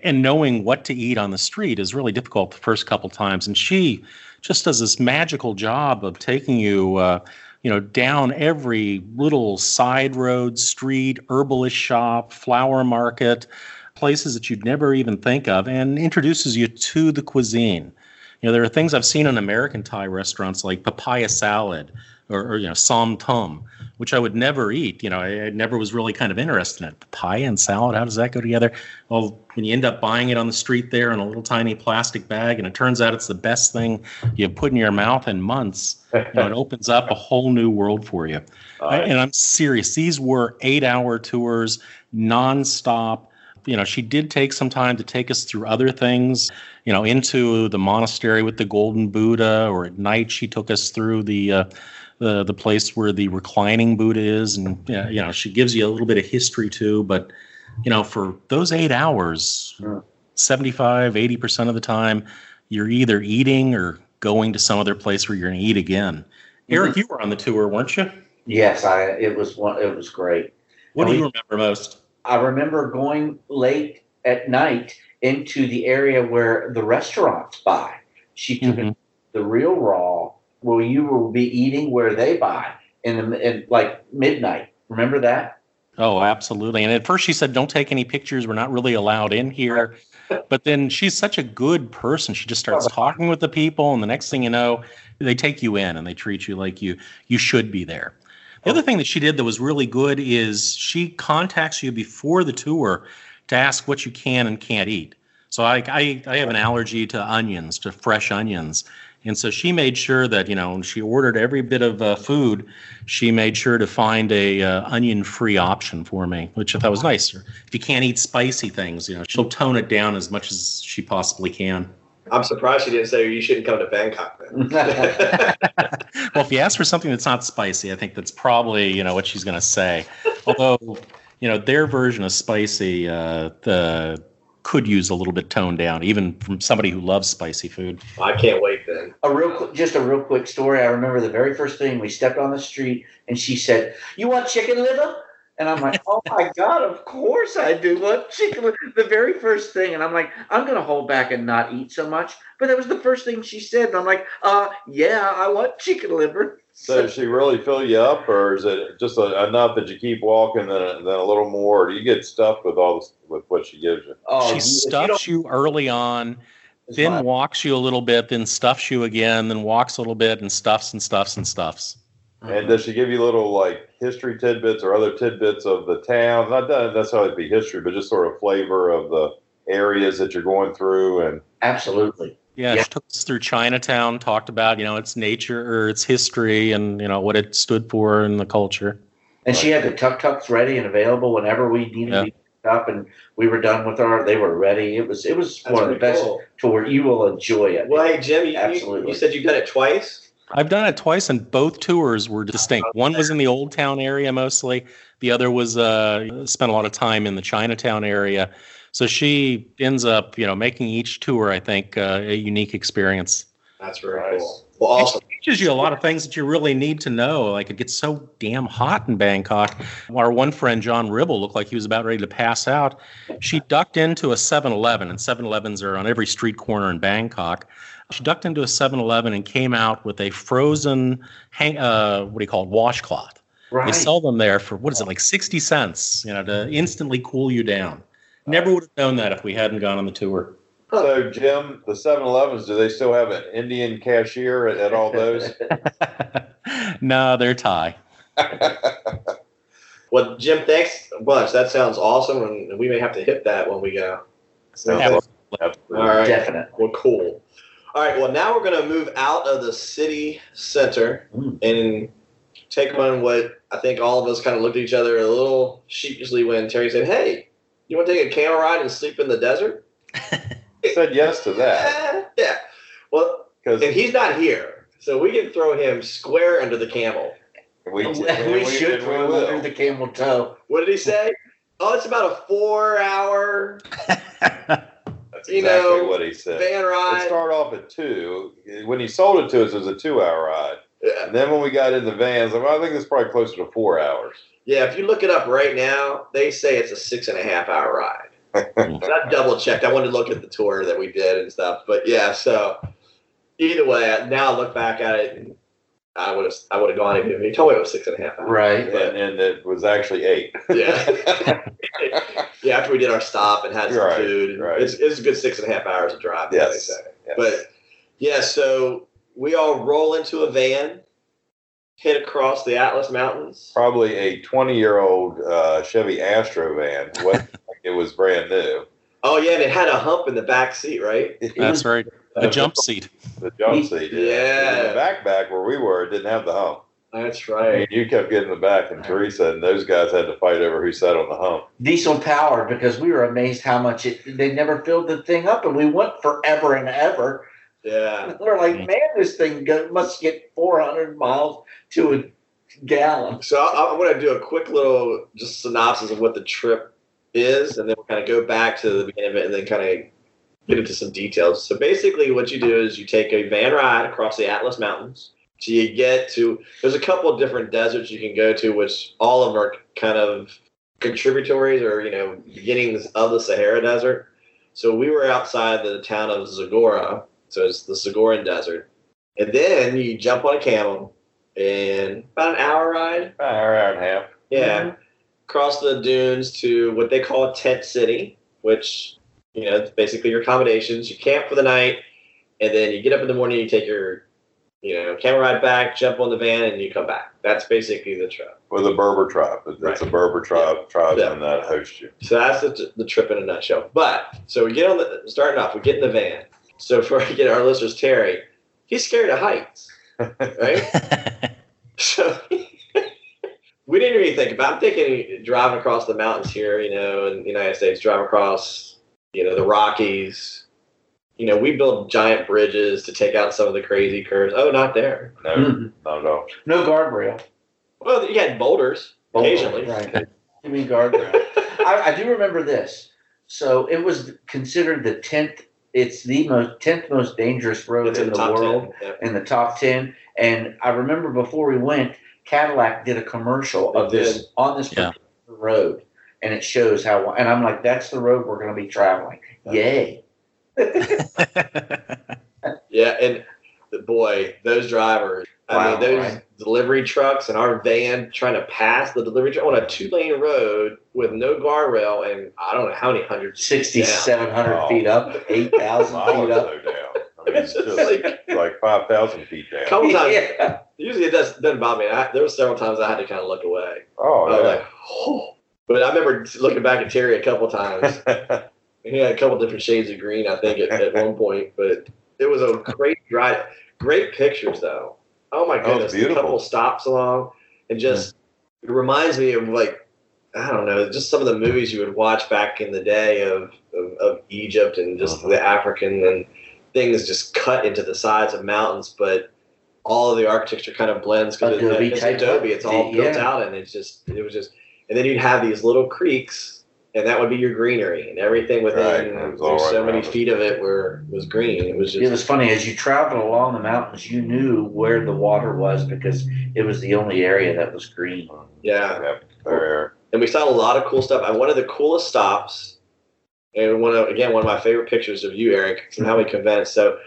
E: And knowing what to eat on the street is really difficult the first couple times. And she just does this magical job of taking you, uh, you know, down every little side road, street, herbalist shop, flower market, places that you'd never even think of, and introduces you to the cuisine. You know, there are things I've seen in American Thai restaurants like papaya salad or, or you know, som tum, which I would never eat. You know, I, I, never was really kind of interested in it. Papaya and salad, how does that go together? Well, when you end up buying it on the street there in a little tiny plastic bag, and it turns out it's the best thing you've put in your mouth in months, you know, it opens up a whole new world for you. I, and I'm serious. These were eight hour tours, nonstop you know, she did take some time to take us through other things, you know, into the monastery with the golden Buddha, or at night she took us through the uh, the the place where the reclining Buddha is, and you know, she gives you a little bit of history too. But you know, for those eight hours, yeah. 75, 80 percent of the time, you're either eating or going to some other place where you're going to eat again. Mm-hmm. Eric, you were on the tour, weren't you?
C: Yes, I. It was one. It was great.
E: What and do we, you remember most?
C: I remember going late at night into the area where the restaurants buy. She took mm-hmm. the real raw where you will be eating where they buy in the in like midnight. Remember that?
E: Oh, absolutely. And at first she said, "Don't take any pictures. We're not really allowed in here." but then she's such a good person. She just starts talking with the people, and the next thing you know, they take you in and they treat you like you you should be there. The other thing that she did that was really good is she contacts you before the tour to ask what you can and can't eat. So I, I, I have an allergy to onions, to fresh onions. And so she made sure that, you know, she ordered every bit of uh, food. She made sure to find a uh, onion free option for me, which I thought was nice. If you can't eat spicy things, you know, she'll tone it down as much as she possibly can.
B: I'm surprised she didn't say you shouldn't come to Bangkok then.
E: well, if you ask for something that's not spicy, I think that's probably you know what she's going to say. Although you know their version of spicy, uh, the could use a little bit toned down, even from somebody who loves spicy food.
B: I can't wait then.
C: A real, just a real quick story. I remember the very first thing we stepped on the street, and she said, "You want chicken liver?" And I'm like, oh my God, of course I do love chicken. The very first thing. And I'm like, I'm going to hold back and not eat so much. But that was the first thing she said. And I'm like, uh, yeah, I want chicken liver.
D: So, does she really fill you up, or is it just a, enough that you keep walking, then, then a little more? Or do you get stuffed with all this, with what she gives you?
E: Oh, she stuffs you, you early on, then walks you a little bit, then stuffs you again, then walks a little bit, and stuffs and stuffs and stuffs.
D: And does she give you little like history tidbits or other tidbits of the town? Not necessarily be history, but just sort of flavor of the areas that you're going through and
C: absolutely.
E: Yeah, yeah, she took us through Chinatown, talked about, you know, its nature or its history and, you know, what it stood for in the culture.
C: And she had the tuk tuks ready and available whenever we needed yeah. to be up and we were done with our they were ready. It was it was That's one of the best cool. tour. You will enjoy it.
B: Well hey Jim, you, Absolutely. you said you've done it twice?
E: I've done it twice, and both tours were distinct. One was in the Old Town area mostly. The other was uh, spent a lot of time in the Chinatown area. So she ends up, you know, making each tour, I think, uh, a unique experience.
B: That's very nice. cool. Well, awesome.
E: It teaches you a lot of things that you really need to know. Like it gets so damn hot in Bangkok. Our one friend, John Ribble, looked like he was about ready to pass out. She ducked into a 7 Eleven, and 7 Elevens are on every street corner in Bangkok. She ducked into a 7-Eleven and came out with a frozen, hang, uh, what do you call it, washcloth. Right. They sell them there for what is it, like 60 cents, you know, to instantly cool you down. Never would have known that if we hadn't gone on the tour.
D: So, Jim, the 7 Elevens, do they still have an Indian cashier at, at all those?
E: no, they're Thai.
B: well, Jim, thanks a bunch. That sounds awesome, and we may have to hit that when we go.
C: So, yeah, all right. Definite.
B: Well, cool. All right. Well, now we're going to move out of the city center mm. and take on what I think all of us kind of looked at each other a little sheepishly when Terry said, "Hey, you want to take a camel ride and sleep in the desert?"
D: I said yes to that.
B: yeah. Well, and he's not here, so we can throw him square under the camel.
C: We, we, we should throw him under the camel toe.
B: What did he say? Oh, it's about a four-hour
D: That's you exactly know, what he said. Van ride. It started off at two. When he sold it to us, it was a two-hour ride. Yeah. And then when we got in the vans, I think it's probably closer to four hours.
B: Yeah, if you look it up right now, they say it's a six and a half hour ride. I double checked. I wanted to look at the tour that we did and stuff. But yeah, so either way, now I look back at it I would have I would have gone if he told me it was six and a half hours.
C: Right.
D: But, and, and, it was actually eight.
B: yeah. yeah, after we did our stop and had some
D: right,
B: food.
D: Right.
B: It's, it's a good six and a half hours of drive,
D: yes.
B: they say. Yes. But Yeah, so we all roll into a van, hit across the Atlas Mountains.
D: Probably a 20 year old uh, Chevy Astro van. What, it was brand new.
B: Oh yeah, and it had a hump in the back seat, right?
E: That's right. A jump seat.
D: The jump seat.
B: Yeah.
D: The back back where we were didn't have the hump.
B: That's
D: I
B: right.
D: mean, you kept getting the back, and Teresa and those guys had to fight over who sat on the hump.
C: diesel powered because we were amazed how much it they never filled the thing up and we went forever and ever.
B: Yeah.
C: We're like, mm-hmm. man, this thing must get 400 miles to a gallon.
B: So I, I'm going to do a quick little just synopsis of what the trip is, and then we'll kind of go back to the beginning of it, and then kind of get into some details. So basically, what you do is you take a van ride across the Atlas Mountains. So you get to there's a couple of different deserts you can go to, which all of them are kind of contributories or you know beginnings of the Sahara Desert. So we were outside the town of Zagora, so it's the Zagoran Desert, and then you jump on a camel and about an hour ride about
D: An hour, hour and a half.
B: yeah. Mm-hmm. Cross the dunes to what they call a tent city, which, you know, it's basically your accommodations. You camp for the night, and then you get up in the morning, you take your, you know, camel ride back, jump on the van, and you come back. That's basically the trip.
D: With a Berber tribe. It's
B: Right.
D: a Berber tribe tribesman
B: Yeah.
D: that hosts you.
B: So that's the, the trip in a nutshell. But, so we get on the, starting off, we get in the van. So for get our listeners, Terry, he's scared of heights, right? So we didn't really think about. I'm thinking driving across the mountains here, you know, in the United States, driving across, you know, the Rockies. You know, we build giant bridges to take out some of the crazy curves. Oh, not there.
D: No,
C: Mhm.
D: no, no.
C: No guardrail.
B: Well, you had boulders occasionally.
C: Right. You mean guardrail. I, I do remember this. So it was considered the 10th, it's the most 10th most dangerous road
B: It's
C: in,
B: in the
C: the, world.
B: 10. Yeah.
C: in the top 10 and i remember before we went cadillac did a commercial of
B: They
C: this on this
E: Yeah.
C: particular road and it shows how and i'm like that's the road we're going to be traveling yay
B: Yeah, and boy, those drivers. I mean, those
C: right.
B: delivery trucks and our van trying to pass the delivery truck on a two lane road with no guardrail and I don't know how many hundreds.
C: 6700
D: Wow.
C: feet up 8000 feet up
D: down. I mean, it's
B: It's
D: just
B: like-
D: like 5,000 feet down.
B: couple times.
C: yeah.
B: Usually it does, doesn't bother me. I, there were several times I had to kind of look away.
D: Oh,
B: I was
D: yeah.
B: like, oh. But I remember looking back at Terry a couple times. he had a couple different shades of green, I think, at, at one point. But it was a great ride. Great pictures, though. Oh my
D: Oh, it's
B: goodness! a couple stops along, and just it reminds me of like I don't know, just some of the movies you would watch back in the day of of, of Egypt and just
D: Mhm.
B: the African and things just cut into the sides of mountains, but all of the architecture kind of blends because it's Adobe. It's all
C: yeah.
B: built out, and it's just it was just, and then you'd have these little creeks. And that would be your greenery, and everything within
D: it was all
B: there's
D: right
B: so many feet of it were was green. It was just
C: It was funny as you traveled along the mountains, you knew where the water was because it was the only area that was green.
B: yeah.
D: Yep, there.
B: and we saw a lot of cool stuff. And one of the coolest stops, and one of again one of my favorite pictures of you, Eric, from how we convinced. So,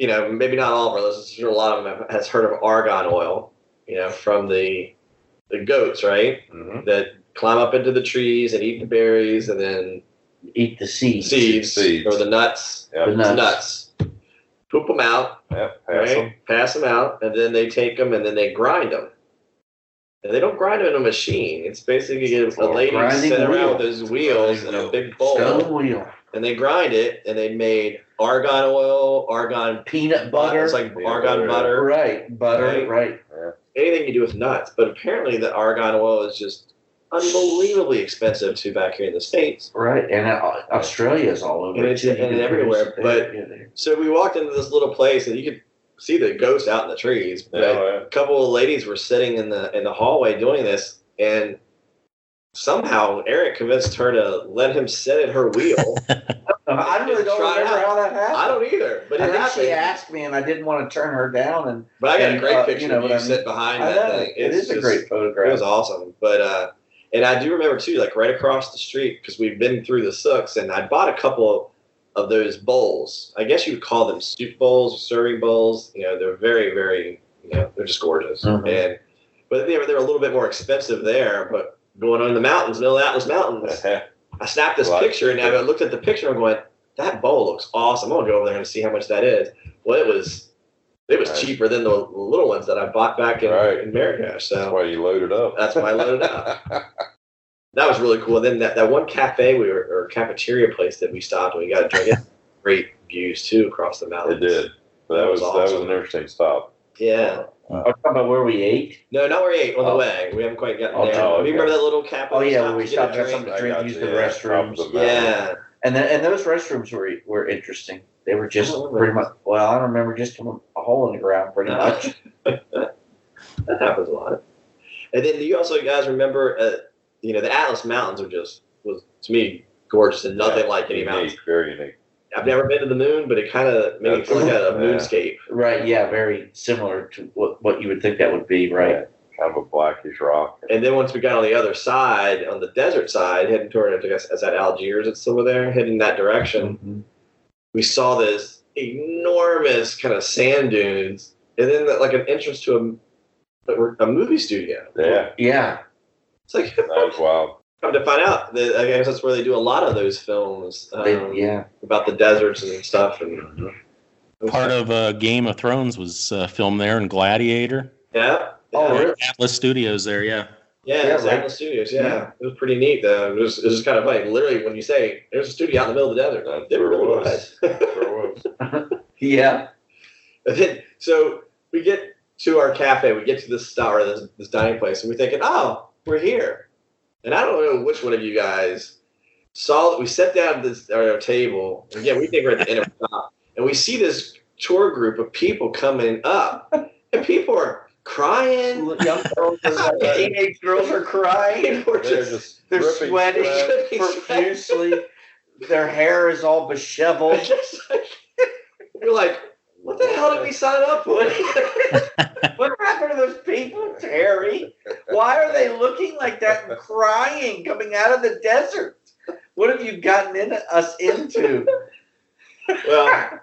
B: you know, maybe not all of our listeners, a lot of them have, has heard of argan oil. You know, from the the goats, right?
D: Mhm.
B: That climb up into the trees and eat the berries, and then
C: Eat the seeds.
B: seeds,
D: Seeds.
B: or the nuts,
D: Yep,
C: The
B: the
C: nuts.
B: nuts. Poop them out,
D: yep, pass
B: right?
D: 'em.
B: Pass them out, and then they take them and then they grind them. And they don't grind them in a machine. It's basically a, a lady sitting around
C: wheel.
B: with those wheels in a big bowl,
C: Stone wheel.
B: and they grind it, and they made argan oil, argan
C: Peanut butter.
B: It's like
D: Peanut
B: argan
D: butter,
B: butter,
C: right. Butter.
B: Right.
C: Right.
B: anything you do with nuts. But apparently, the argan oil is just unbelievably expensive to back here in the states.
C: Right. And uh, Australia is all over.
B: And
C: it,
B: it's- and everywhere,
C: produce
B: but-
C: there, there.
B: So we walked into this little place, and you could see the ghosts out in the trees. But
D: Yeah,
B: a couple of ladies were sitting in the in the hallway doing this, and somehow Eric convinced her to let him sit at her wheel.
C: I really don't
B: Try
C: remember how that happened.
B: I don't either, but
C: I think
B: happened.
C: she asked me, and I didn't want to turn her down. And
B: but I got a great
C: uh,
B: picture
C: you know
B: of
C: what
B: you
C: I mean?
B: sitting behind
C: I
B: that
C: know
B: thing.
C: it
B: It's
C: is a great photograph.
B: It was awesome, but uh, and I do remember too, like right across the street because we've been through the souks, and I bought a couple of those bowls. I guess you would call them soup bowls serving bowls. You know, they're very, very, you know, they're just gorgeous.
C: Mhm.
B: And but they were they were a little bit more expensive there, but going on the mountains, middle of the Atlas Mountains, I snapped this picture and I looked at the picture and I'm going, that bowl looks awesome. I'm gonna go over there and see how much that is. well, it was it was
D: Right.
B: cheaper than the little ones that I bought back in,
D: Right.
B: in Marrakesh.
D: That's why you loaded up.
B: that's why I loaded up. that was really cool. And then that, that one cafe we were or cafeteria place that we stopped and we got a drink. it great views too across the
D: valley.
B: it
D: did. That,
B: That
D: was,
B: was
D: that was an interesting stop.
B: Yeah.
C: I'm talking about where we ate.
B: No, not where we ate on the
C: Oh.
B: way. We haven't quite gotten
C: Oh,
B: there.
D: oh,
B: Do you
D: okay.
B: remember that little cafe?
C: Oh yeah, when we
B: to get a
C: stopped to have something to drink,
D: got
C: use
D: you,
C: the
D: yeah,
C: restrooms.
D: the.
B: Yeah.
C: And then and those restrooms were were interesting. They were just
B: I don't remember.
C: pretty much well, I don't remember just a a hole in the ground pretty much.
B: that happens a lot. And then you also guys remember, uh, you know, the Atlas Mountains are just was to me gorgeous and nothing
D: Yeah,
B: like any
D: unique,
B: mountains.
D: Very unique.
B: I've never been to the moon, but it kind of made me feel like a, a
D: Yeah.
B: moonscape.
C: right, yeah, very similar to what what you would think that would be, right?
D: Kind of a blackish rock.
B: And then once we got on the other side, on the desert side, heading toward, I guess, is that Algiers? It's over there, heading that direction.
C: Mhm.
B: We saw this enormous kind of sand dunes, and then like an entrance to a, a movie studio.
D: Yeah,
C: Yeah.
B: It's like,
D: that was wild.
B: come to find out, that, I guess that's where they do a lot of those films um,
C: They, yeah.
B: about the deserts and stuff. And
D: Mhm.
E: Part of uh, Game of Thrones was uh, filmed there and Gladiator.
B: yeah,
C: Oh,
B: yeah.
E: Atlas Studios there, yeah.
B: Yeah,
C: Yeah,
B: it's
C: right.
B: Studios. Yeah.
C: Yeah.
B: it was pretty neat though. It was, it was just kind of funny. Literally, when you say there's a studio out in the middle of the desert,
D: where it
B: really
D: was.
B: was.
C: Yeah.
B: and then, so we get to our cafe, we get to this star, this, this dining place, and we're thinking, oh, we're here. And I don't know which one of you guys saw that we sat down at this our table. And again, we think we're at the end of the top, and we see this tour group of people coming up, and people are crying.
C: Young girls, teenage girls are crying.
B: People are
D: They're
B: just
D: just
C: They're sweating
D: sweat.
C: profusely. Their hair is all disheveled.
B: Just like, you're like, what the hell did we sign up for?
C: What happened to those people, Terry? Why are they looking like that and crying coming out of the desert? What have you gotten in, us into?
B: well,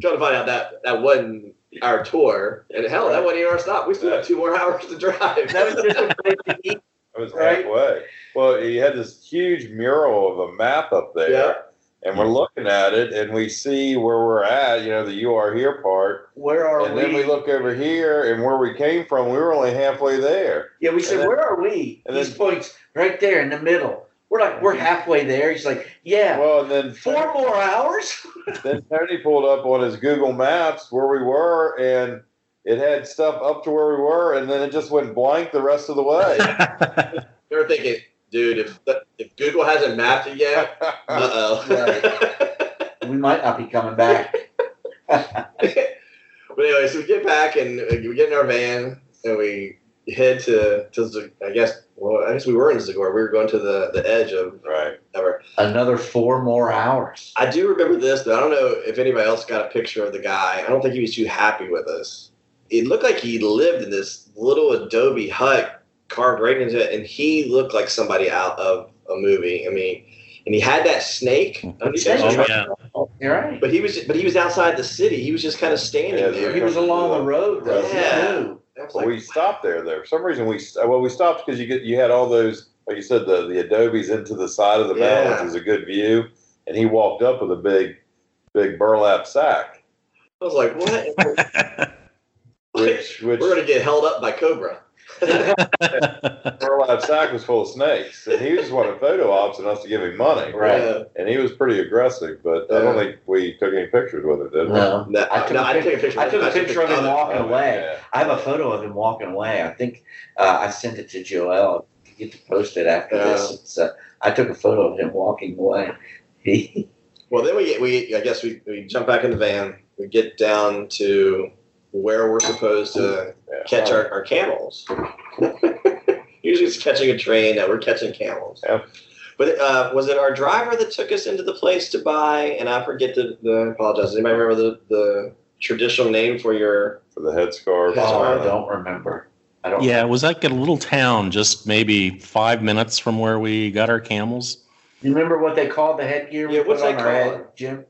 B: trying to find out that that wasn't our tour, and hell, that wasn't even our stop. We still have two more hours to drive.
C: That was just a place to eat.
D: It was
C: Right.
D: halfway. Well, he had this huge mural of a map up there,
B: Yeah.
D: and we're looking at it, and we see where we're at. You know, the "You Are Here" part,
C: Where are
D: and
C: we?
D: And then we look over here, and where we came from, we were only halfway there.
C: yeah, we said,
D: then-
C: where are we?
D: and
C: He
D: then-
C: points right there in the middle. We're like, we're halfway there. He's like, yeah,
D: Well, and then
C: four more hours.
D: then Tony pulled up on his Google Maps where we were, and it had stuff up to where we were, and then it just went blank the rest of the way.
B: They were thinking, dude, if if Google hasn't mapped it yet, uh oh.
C: we might not be coming back.
B: but anyway, so we get back and uh, we get in our van and we head to to Z- I guess well I guess we were in Zagor. We were going to the the edge of
D: right.
B: ever.
C: Another four more hours.
B: I do remember this, but I don't know if anybody else got a picture of the guy. I don't think he was too happy with us. It looked like he lived in this little adobe hut carved right into it, and he looked like somebody out of a movie. I mean, and he had that snake underneath
C: Snake.
B: his
E: Oh, yeah.
C: You're right.
B: but he was but he was outside the city. He was just kind of standing
D: Yeah,
B: there.
C: He was along the road though. He
B: Yeah.
C: Knew.
D: Well,
B: like,
D: we stopped there. There, for some reason, we uh, well, we stopped because you get you had all those, like you said, the the adobes into the side of the mountain,
B: Yeah.
D: which was a good view. And he walked up with a big, big burlap sack,
B: I was like, what?
D: which which
B: We're gonna get held up by Cobra.
D: Burlap sack was full of snakes, and he just wanted photo ops and us to give him money.
C: Right.
B: Yeah.
D: And he was pretty aggressive, but I don't think we took any pictures with it, did we?
C: No.
B: No,
C: I took
B: no,
C: a
B: I didn't a picture.
C: I took a
B: I took
C: picture of him walking
D: Oh,
C: away.
D: yeah.
C: I have a photo of him walking away. I think uh, I sent it to Joel. You get to post it after
B: Yeah.
C: this. It's, uh, I took a photo of him walking away. He,
B: Well, then we get we I guess we, we jump back in the van. We get down to where we're supposed to
D: Yeah.
B: catch our, our camels. Usually it's catching a train. Now we're catching camels.
D: Yep.
B: But uh, was it our driver that took us into the place to buy? And I forget the, the I apologize. Does anybody remember the, the traditional name for your?
D: for the headscarf.
B: That's
C: oh. I don't remember. I don't.
E: yeah, it was like a little town just maybe five minutes from where we got our camels.
C: You remember what they called the headgear
B: Yeah, what's
C: on
B: they
C: our head,
B: called?
C: Jim?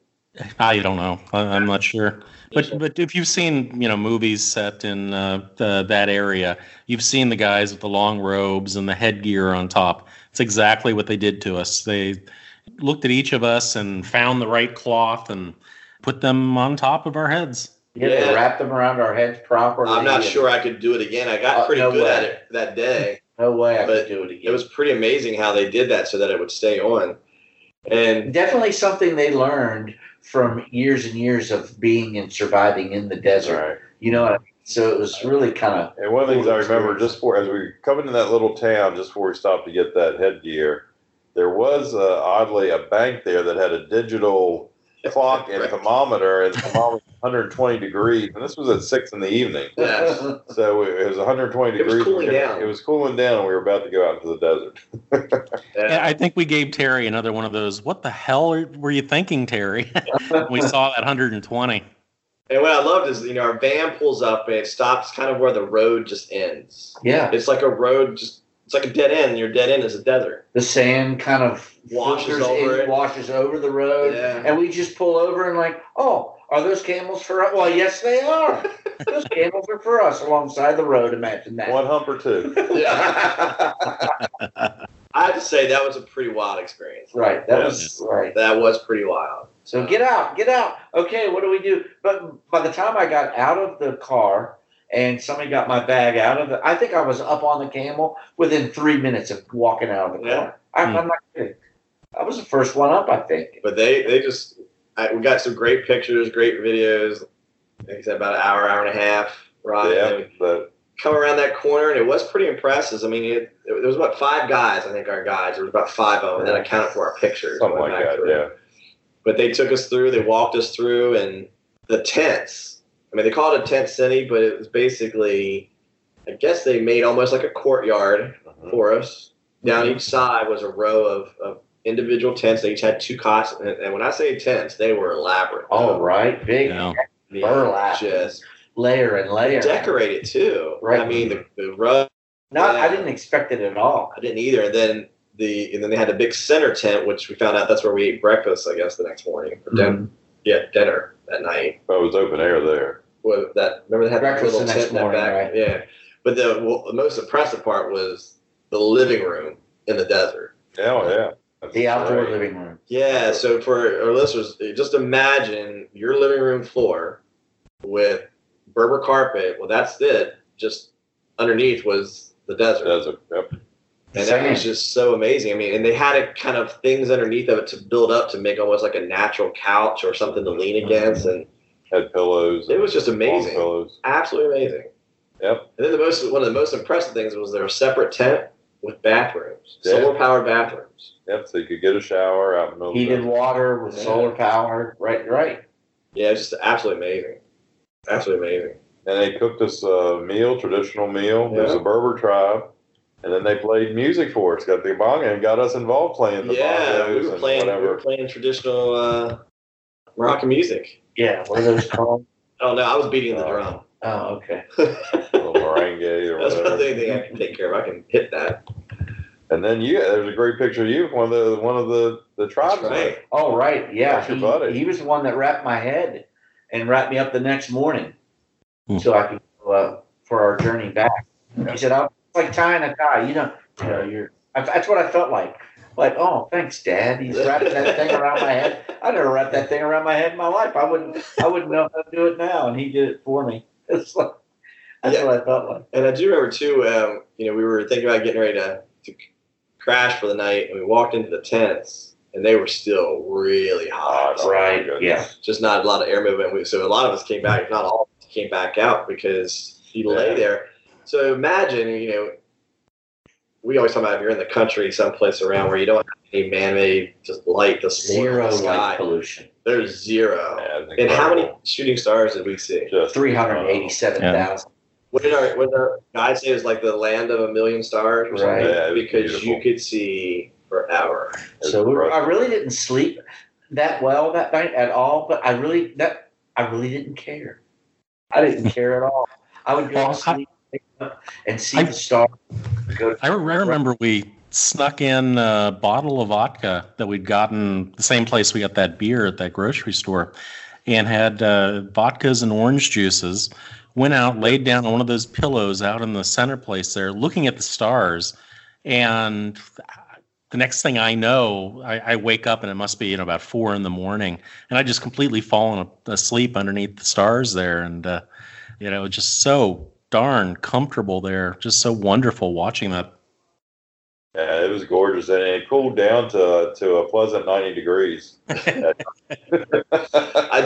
E: I don't know. I- I'm not sure. But but if you've seen you know movies set in uh, the, that area, you've seen the guys with the long robes and the headgear on top. It's exactly what they did to us. They looked at each of us and found the right cloth and put them on top of our heads.
C: Yeah, they
B: Yeah.
C: wrapped them around our heads properly.
B: I'm not
C: and
B: sure I could do it again. I got
C: Uh,
B: pretty
C: no
B: good
C: way.
B: at it that day.
C: No way I
B: but
C: could do it again.
B: It was pretty amazing how they did that so that it would stay on. And
C: definitely something they learned from years and years of being and surviving in the desert.
D: Right.
C: You know I mean? So it was really kind of
D: And one of the things I remember just for as we were coming to that little town, just before we stopped to get that headgear, there was uh, oddly a bank there that had a digital clock and thermometer, and the thermometer was 120 degrees, and this was at six in the evening.
B: yeah,
D: So it was 120
B: It was
D: degrees.
B: cooling down.
D: It was cooling down, and we were about to go out into the desert.
E: Yeah,
B: yeah.
E: I think we gave Terry another one of those. What the hell were you thinking, Terry? we saw that 120.
B: And what I loved is, you know, our van pulls up and it stops kind of where the road just ends.
C: yeah,
B: It's like a road, just it's like a dead end. Your dead end is a desert.
C: the sand kind of
B: Washes over
C: in,
B: it.
C: washes over the road,
B: Yeah.
C: and we just pull over and like, oh, are those camels for us? Well, yes, they are. those camels are for us alongside the road. Imagine that.
D: One hump or two.
B: I have to say that was a pretty wild experience.
C: right, that
D: Yeah.
C: was right.
B: That was pretty wild.
C: So get out, get out. Okay, what do we do? But by the time I got out of the car and somebody got my bag out of it, I think I was up on the camel within three minutes of walking out of the
B: Yeah.
C: car. I'm, I'm not kidding. I was the first one up, I think.
B: But they they just I, we got some great pictures, great videos. Like I said, about an hour, hour and a half. And
D: yeah, but
B: come around that corner, and it was pretty impressive. I mean, it, it, there was about five guys. I think our guides. There was about five of them, and then I counted for our pictures.
D: something like that.
B: through.
D: Yeah.
B: But they took us through. They walked us through, and the tents. I mean, they called it a tent city, but it was basically, I guess they made almost like a courtyard
D: Mhm.
B: for us. Down each side was a row of, of individual tents. They each had two cots, and, and when I say tents, they were elaborate.
C: All right, big
E: Yeah.
C: Burlap.
B: just
C: layer and layer.
B: decorated too.
C: Right.
B: I mean, the, the rug.
C: Not, I didn't expect it at all.
B: I didn't either. And then the and then they had the big center tent, which we found out that's where we ate breakfast. I guess the next morning or din-
C: Mm-hmm.
B: yeah, dinner that night.
D: Oh, it was open air there.
B: Well, that remember they had
C: Breakfast
B: that little
C: the next
B: tent in the
C: morning,
B: back.
C: right.
B: Yeah, but the well, the most impressive part was the living room in the desert.
D: Oh yeah. That's
C: The outdoor
D: great.
C: living room.
B: Yeah, so for our listeners, just imagine your living room floor with Berber carpet. Well, that's it. Just underneath was the desert.
D: Desert. Yep.
B: And that was just so amazing. I mean, and they had it kind of things underneath of it to build up to make almost like a natural couch or something to lean mm-hmm. against. And
D: Had pillows.
B: it was just amazing.
D: Pillows.
B: Absolutely amazing.
D: Yep.
B: And then the most one of the most impressive things was there a separate tent with bathrooms,
D: Yeah.
B: solar powered bathrooms.
D: Yep. So you could get a shower out in the middle. of the
C: Heated water with
B: Yeah.
C: solar power. Right, right.
B: Yeah, it's just absolutely amazing. Absolutely amazing.
D: And they cooked us a meal, traditional meal. There's a Berber tribe. And then they played music for us, got the bonga and got us involved playing the
B: yeah, we were
D: and
B: playing we were playing traditional uh, Moroccan music.
C: Yeah. What are those called?
B: I don't. I was beating the
D: Oh.
B: drum.
C: Oh, okay.
D: little merengue or
B: That's
D: whatever.
B: one thing I can take care of. I can hit that.
D: And then you, there's a great picture of you, one of the one of the the tribes.
B: Right.
C: Oh, right. Yeah.
D: That's your
C: he,
D: buddy.
C: he was the one that wrapped my head and wrapped me up the next morning
E: Hmm.
C: so I could go uh, for our journey back. He said, "I it's like tying a tie. You know, you know, you're." I, that's what I felt like. Like, oh, thanks, Dad. He's wrapping that thing around my head. I never wrapped that thing around my head in my life. I wouldn't. I wouldn't know how to do it now, and he did it for me. It's like that's
B: Yeah.
C: what I felt like.
B: And I do remember too. Um, you know, we were thinking about getting ready to, to crash for the night, and we walked into the tents, and they were still really hot.
D: Oh,
C: Right,
D: oh, my
C: yeah.
B: Just not a lot of air movement. So a lot of us came back. if Not all of us came back out because you lay there. So imagine, you know, we always talk about if you're in the country, someplace around where you don't have any man-made just light, the
C: Zero
B: the sky.
C: light pollution.
B: There's zero.
D: Yeah,
B: And how many shooting stars did we see?
D: Just
C: Three hundred eighty-seven thousand.
B: What did our what did our guide say it was like the land of a million stars or something?
D: Yeah, it was
B: because you could see forever.
D: It's
C: So we were, I really didn't sleep that well that night at all, but I really that I really didn't care. I didn't care at all. I would go
E: Well,
C: to
E: I-
C: sleep and see
E: I-
C: the stars. Go
E: I, re- I remember we snuck in a bottle of vodka that we'd gotten the same place we got that beer at that grocery store and had uh, vodkas and orange juices. Went out, laid down on one of those pillows out in the center place there, looking at the stars. And the next thing I know, I, I, wake up and it must be you know about four in the morning, and I just completely fallen asleep underneath the stars there, and uh, you know just so darn comfortable there, just so wonderful watching that.
D: Yeah, it was gorgeous, and it cooled down to to a pleasant ninety degrees.
B: I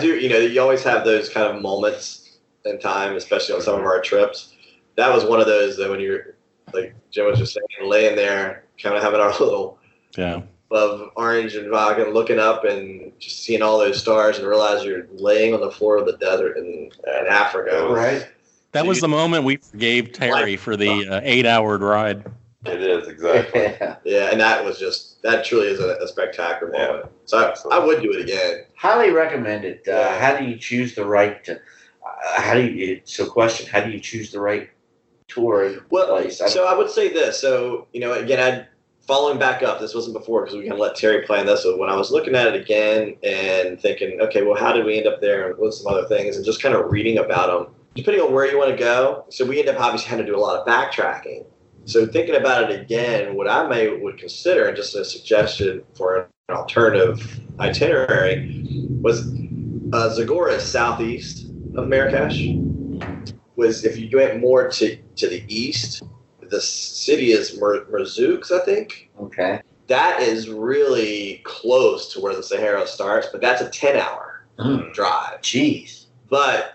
B: do, you know, you always have those kind of moments in time, especially on some of our trips. That was one of those that when you're like Jim was just saying, laying there, kind of having our little
E: yeah
B: of orange and vodka, looking up and just seeing all those stars and realize you're laying on the floor of the desert in, in Africa.
C: Right.
E: That was the moment we forgave Terry for the uh, eight-hour ride.
D: It is exactly.
B: Yeah. yeah, and that was just that truly is a, a spectacular moment. Yeah. So I, I, would do it again.
C: Highly recommend it. Uh. How do you choose the right? To, uh, how do you? So, question: How do you choose the right tour
B: well, place? I so I would say this. So you know, again, I following back up. This wasn't before because we kind of let Terry plan this. So when I was looking at it again and thinking, okay, well, how did we end up there? And what's some other things? And just kind of reading about them, depending on where you want to go. So we end up obviously having to do a lot of backtracking. So thinking about it again, what I may would consider, and just a suggestion for an alternative itinerary, was uh, Zagora is southeast of Marrakesh. Was if you went more to to the east, the city is Marzouk, I think.
C: Okay.
B: That is really close to where the Sahara starts, but that's a 10 hour mm. drive.
C: Jeez.
B: But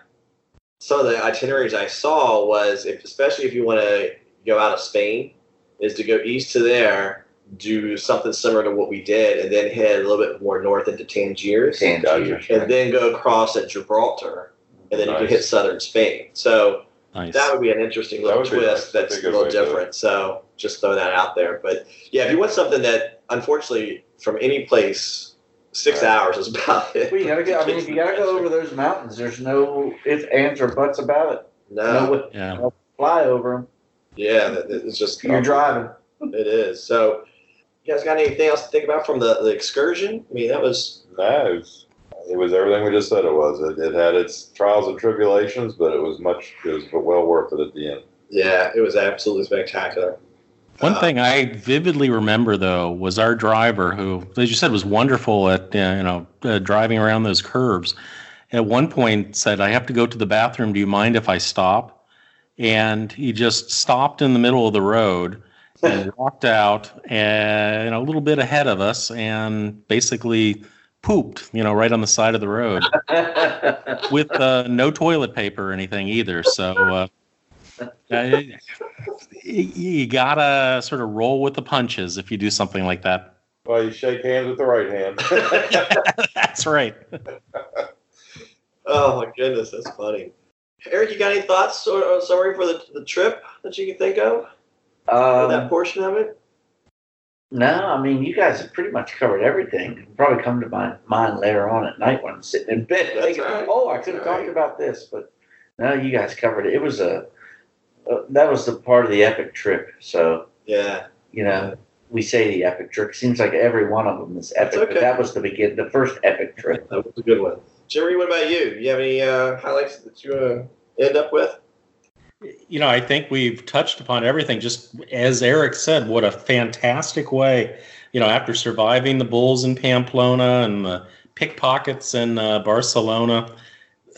B: some of the itineraries I saw was, if, especially if you want to go out of Spain, is to go east to there, do something similar to what we did, and then head a little bit more north into Tangiers,
C: Tangiers
B: and then go across at Gibraltar, and then nice. you can hit southern Spain. So Nice. That would be an interesting little twist nice. that's a little different. So just throw that out there. But yeah, if you want something that unfortunately from any place, six right. hours is about it.
C: Well, you gotta go. I mean, if you gotta go over those mountains, there's no if, ands, or buts about it.
B: No,
C: no yeah. No fly over them.
B: Yeah, it's just
C: you're driving.
B: It is. So, you guys got anything else to think about from the, the excursion? I mean, that was
D: no it was everything we just said it was. It, it, had its trials and tribulations, but it was much, it was well worth it at the end.
B: Yeah, it was absolutely spectacular.
E: One uh, thing I vividly remember though was our driver, who, as you said, was wonderful at uh, you know uh, driving around those curves. At one point, said, "I have to go to the bathroom. Do you mind if I stop?" And he just stopped in the middle of the road and walked out, and a little bit ahead of us, and basically pooped, you know, right on the side of the road with uh, no toilet paper or anything either. So uh, uh, you gotta sort of roll with the punches if you do something like that.
D: Well, you shake hands with the right hand.
E: that's right.
B: oh my goodness, that's funny. Eric, you got any thoughts or, summary for the, the trip that you can think of? Um, that portion of it?
C: No, I mean you guys have pretty much covered everything. It'll probably come to my mind later on at night when I'm sitting in bed thinking, right. "Oh, I could have talked about this," but no, you guys covered it. It was a uh, that was the part of the epic trip. So
B: yeah,
C: you know, we say the epic trip. Seems like every one of them is epic, okay. but that was the begin, the first epic trip.
B: That was a good one. Jerry, what about you? You have any uh, highlights that you uh, end up with?
E: You know, I think we've touched upon everything. Just as Eric said, what a fantastic way, you know, after surviving the bulls in Pamplona and the pickpockets in uh, Barcelona,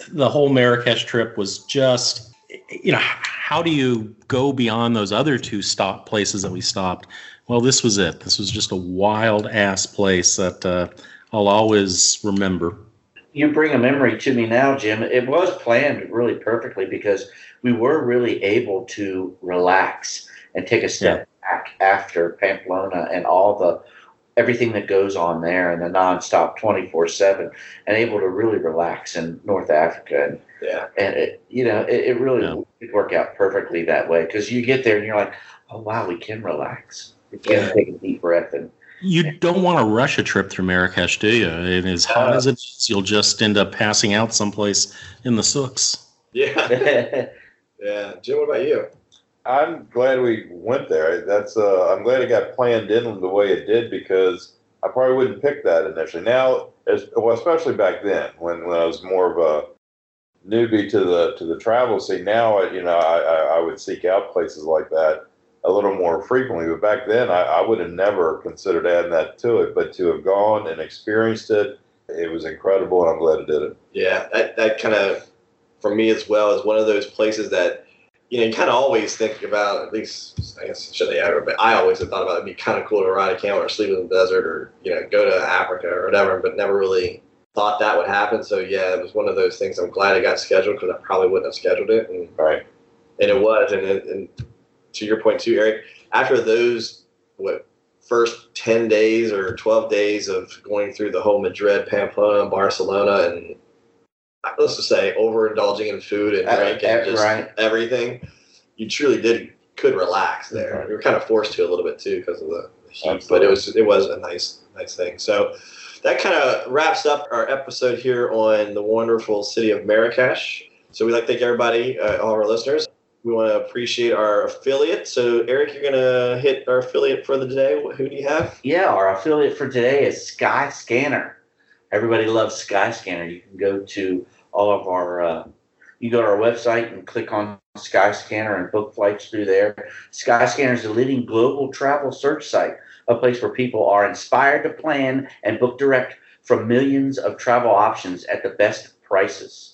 E: the whole Marrakesh trip was just, you know, how do you go beyond those other two stop places that we stopped? Well, this was it. This was just a wild ass place that uh, I'll always remember.
C: You bring a memory to me now, Jim. It was planned really perfectly because we were really able to relax and take a step yeah. back after Pamplona and all the everything that goes on there and the nonstop 24 7 and able to really relax in North Africa. And,
B: yeah.
C: and it, you know, it, it really yeah. would work out perfectly that way because you get there and you're like, oh, wow, we can relax. We can yeah. take a deep breath and,
E: you don't want to rush a trip through Marrakesh, do you? And as hot uh, as it is, you'll just end up passing out someplace in the souks.
B: Yeah. Yeah, Jim, what about you?
D: I'm glad we went there. That's uh, I'm glad it got planned in the way it did because I probably wouldn't pick that initially. Now, as, well, especially back then when, when I was more of a newbie to the to the travel scene. Now, you know, I, I, I would seek out places like that a little more frequently. But back then, I, I would have never considered adding that to it. But to have gone and experienced it, it was incredible, and I'm glad I did it.
B: Yeah, that, that kind of, for me as well, is one of those places that, you know, you kind of always think about, at least, I guess, should they ever, but I always have thought about it'd be kind of cool to ride a camel or sleep in the desert or, you know, go to Africa or whatever, but never really thought that would happen. So, yeah, it was one of those things. I'm glad it got scheduled because I probably wouldn't have scheduled it. And,
D: Right.
B: and it was. And, it, and to your point, too, Eric, after those, what, first 10 days or 12 days of going through the whole Madrid, Pamplona, and Barcelona, and let's just say overindulging in food and drink and just
C: right.
B: everything, you truly did could relax there.
C: Right.
B: We were kind of forced to a little bit too because of the heat, but it was it was a nice nice thing. So that kind of wraps up our episode here on the wonderful city of Marrakesh. So we'd like to thank everybody, uh, all of our listeners. We want to appreciate our affiliate. So Eric, you're gonna hit our affiliate for the day. Who do you have?
C: Yeah, our affiliate for today is Skyscanner. Everybody loves Skyscanner. You can go to all of our, uh, you go to our website and click on Skyscanner and book flights through there. Skyscanner is the leading global travel search site, a place where people are inspired to plan and book direct from millions of travel options at the best prices.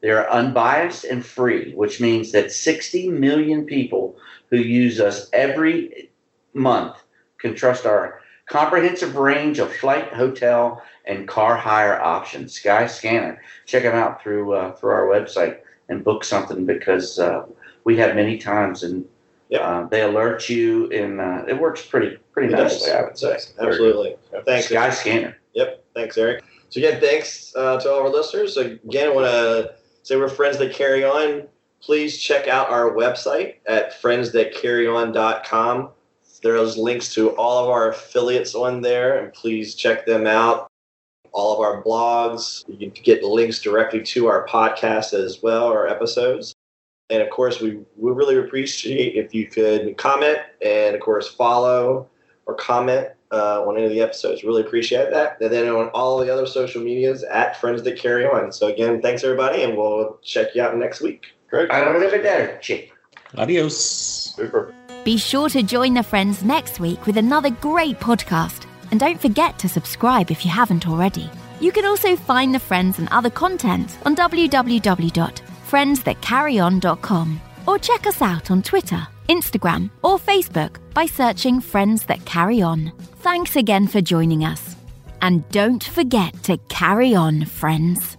C: They're unbiased and free, which means that 60 million people who use us every month can trust our comprehensive range of flight, hotel, and car hire options. Skyscanner. Check them out through uh, through our website and book something because uh, we have many times and
B: Yep.
C: uh, they alert you and uh, it works pretty pretty
B: It does.
C: nicely. I would say.
B: Absolutely. Thanks.
C: Skyscanner.
B: Yep. Thanks, Eric. So again, thanks uh, to all our listeners. Again, I want to say we're friends that carry on. Please check out our website at friendsthatcarryon.com. There's links to all of our affiliates on there, and please check them out. All of our blogs. You can get links directly to our podcast as well, our episodes. And of course, we, we really appreciate if you could comment and, of course, follow or comment uh, on any of the episodes. Really appreciate that. And then on all the other social medias at Friends That Carry On. So again, thanks everybody, and we'll check you out next week.
D: Great.
C: Arrivederci.
E: Adios.
D: Super.
A: Be sure to join the friends next week with another great podcast. And don't forget to subscribe if you haven't already. You can also find the friends and other content on www.friendsthatcarryon.com or check us out on Twitter, Instagram, or Facebook by searching Friends That Carry On. Thanks again for joining us. And don't forget to carry on, friends.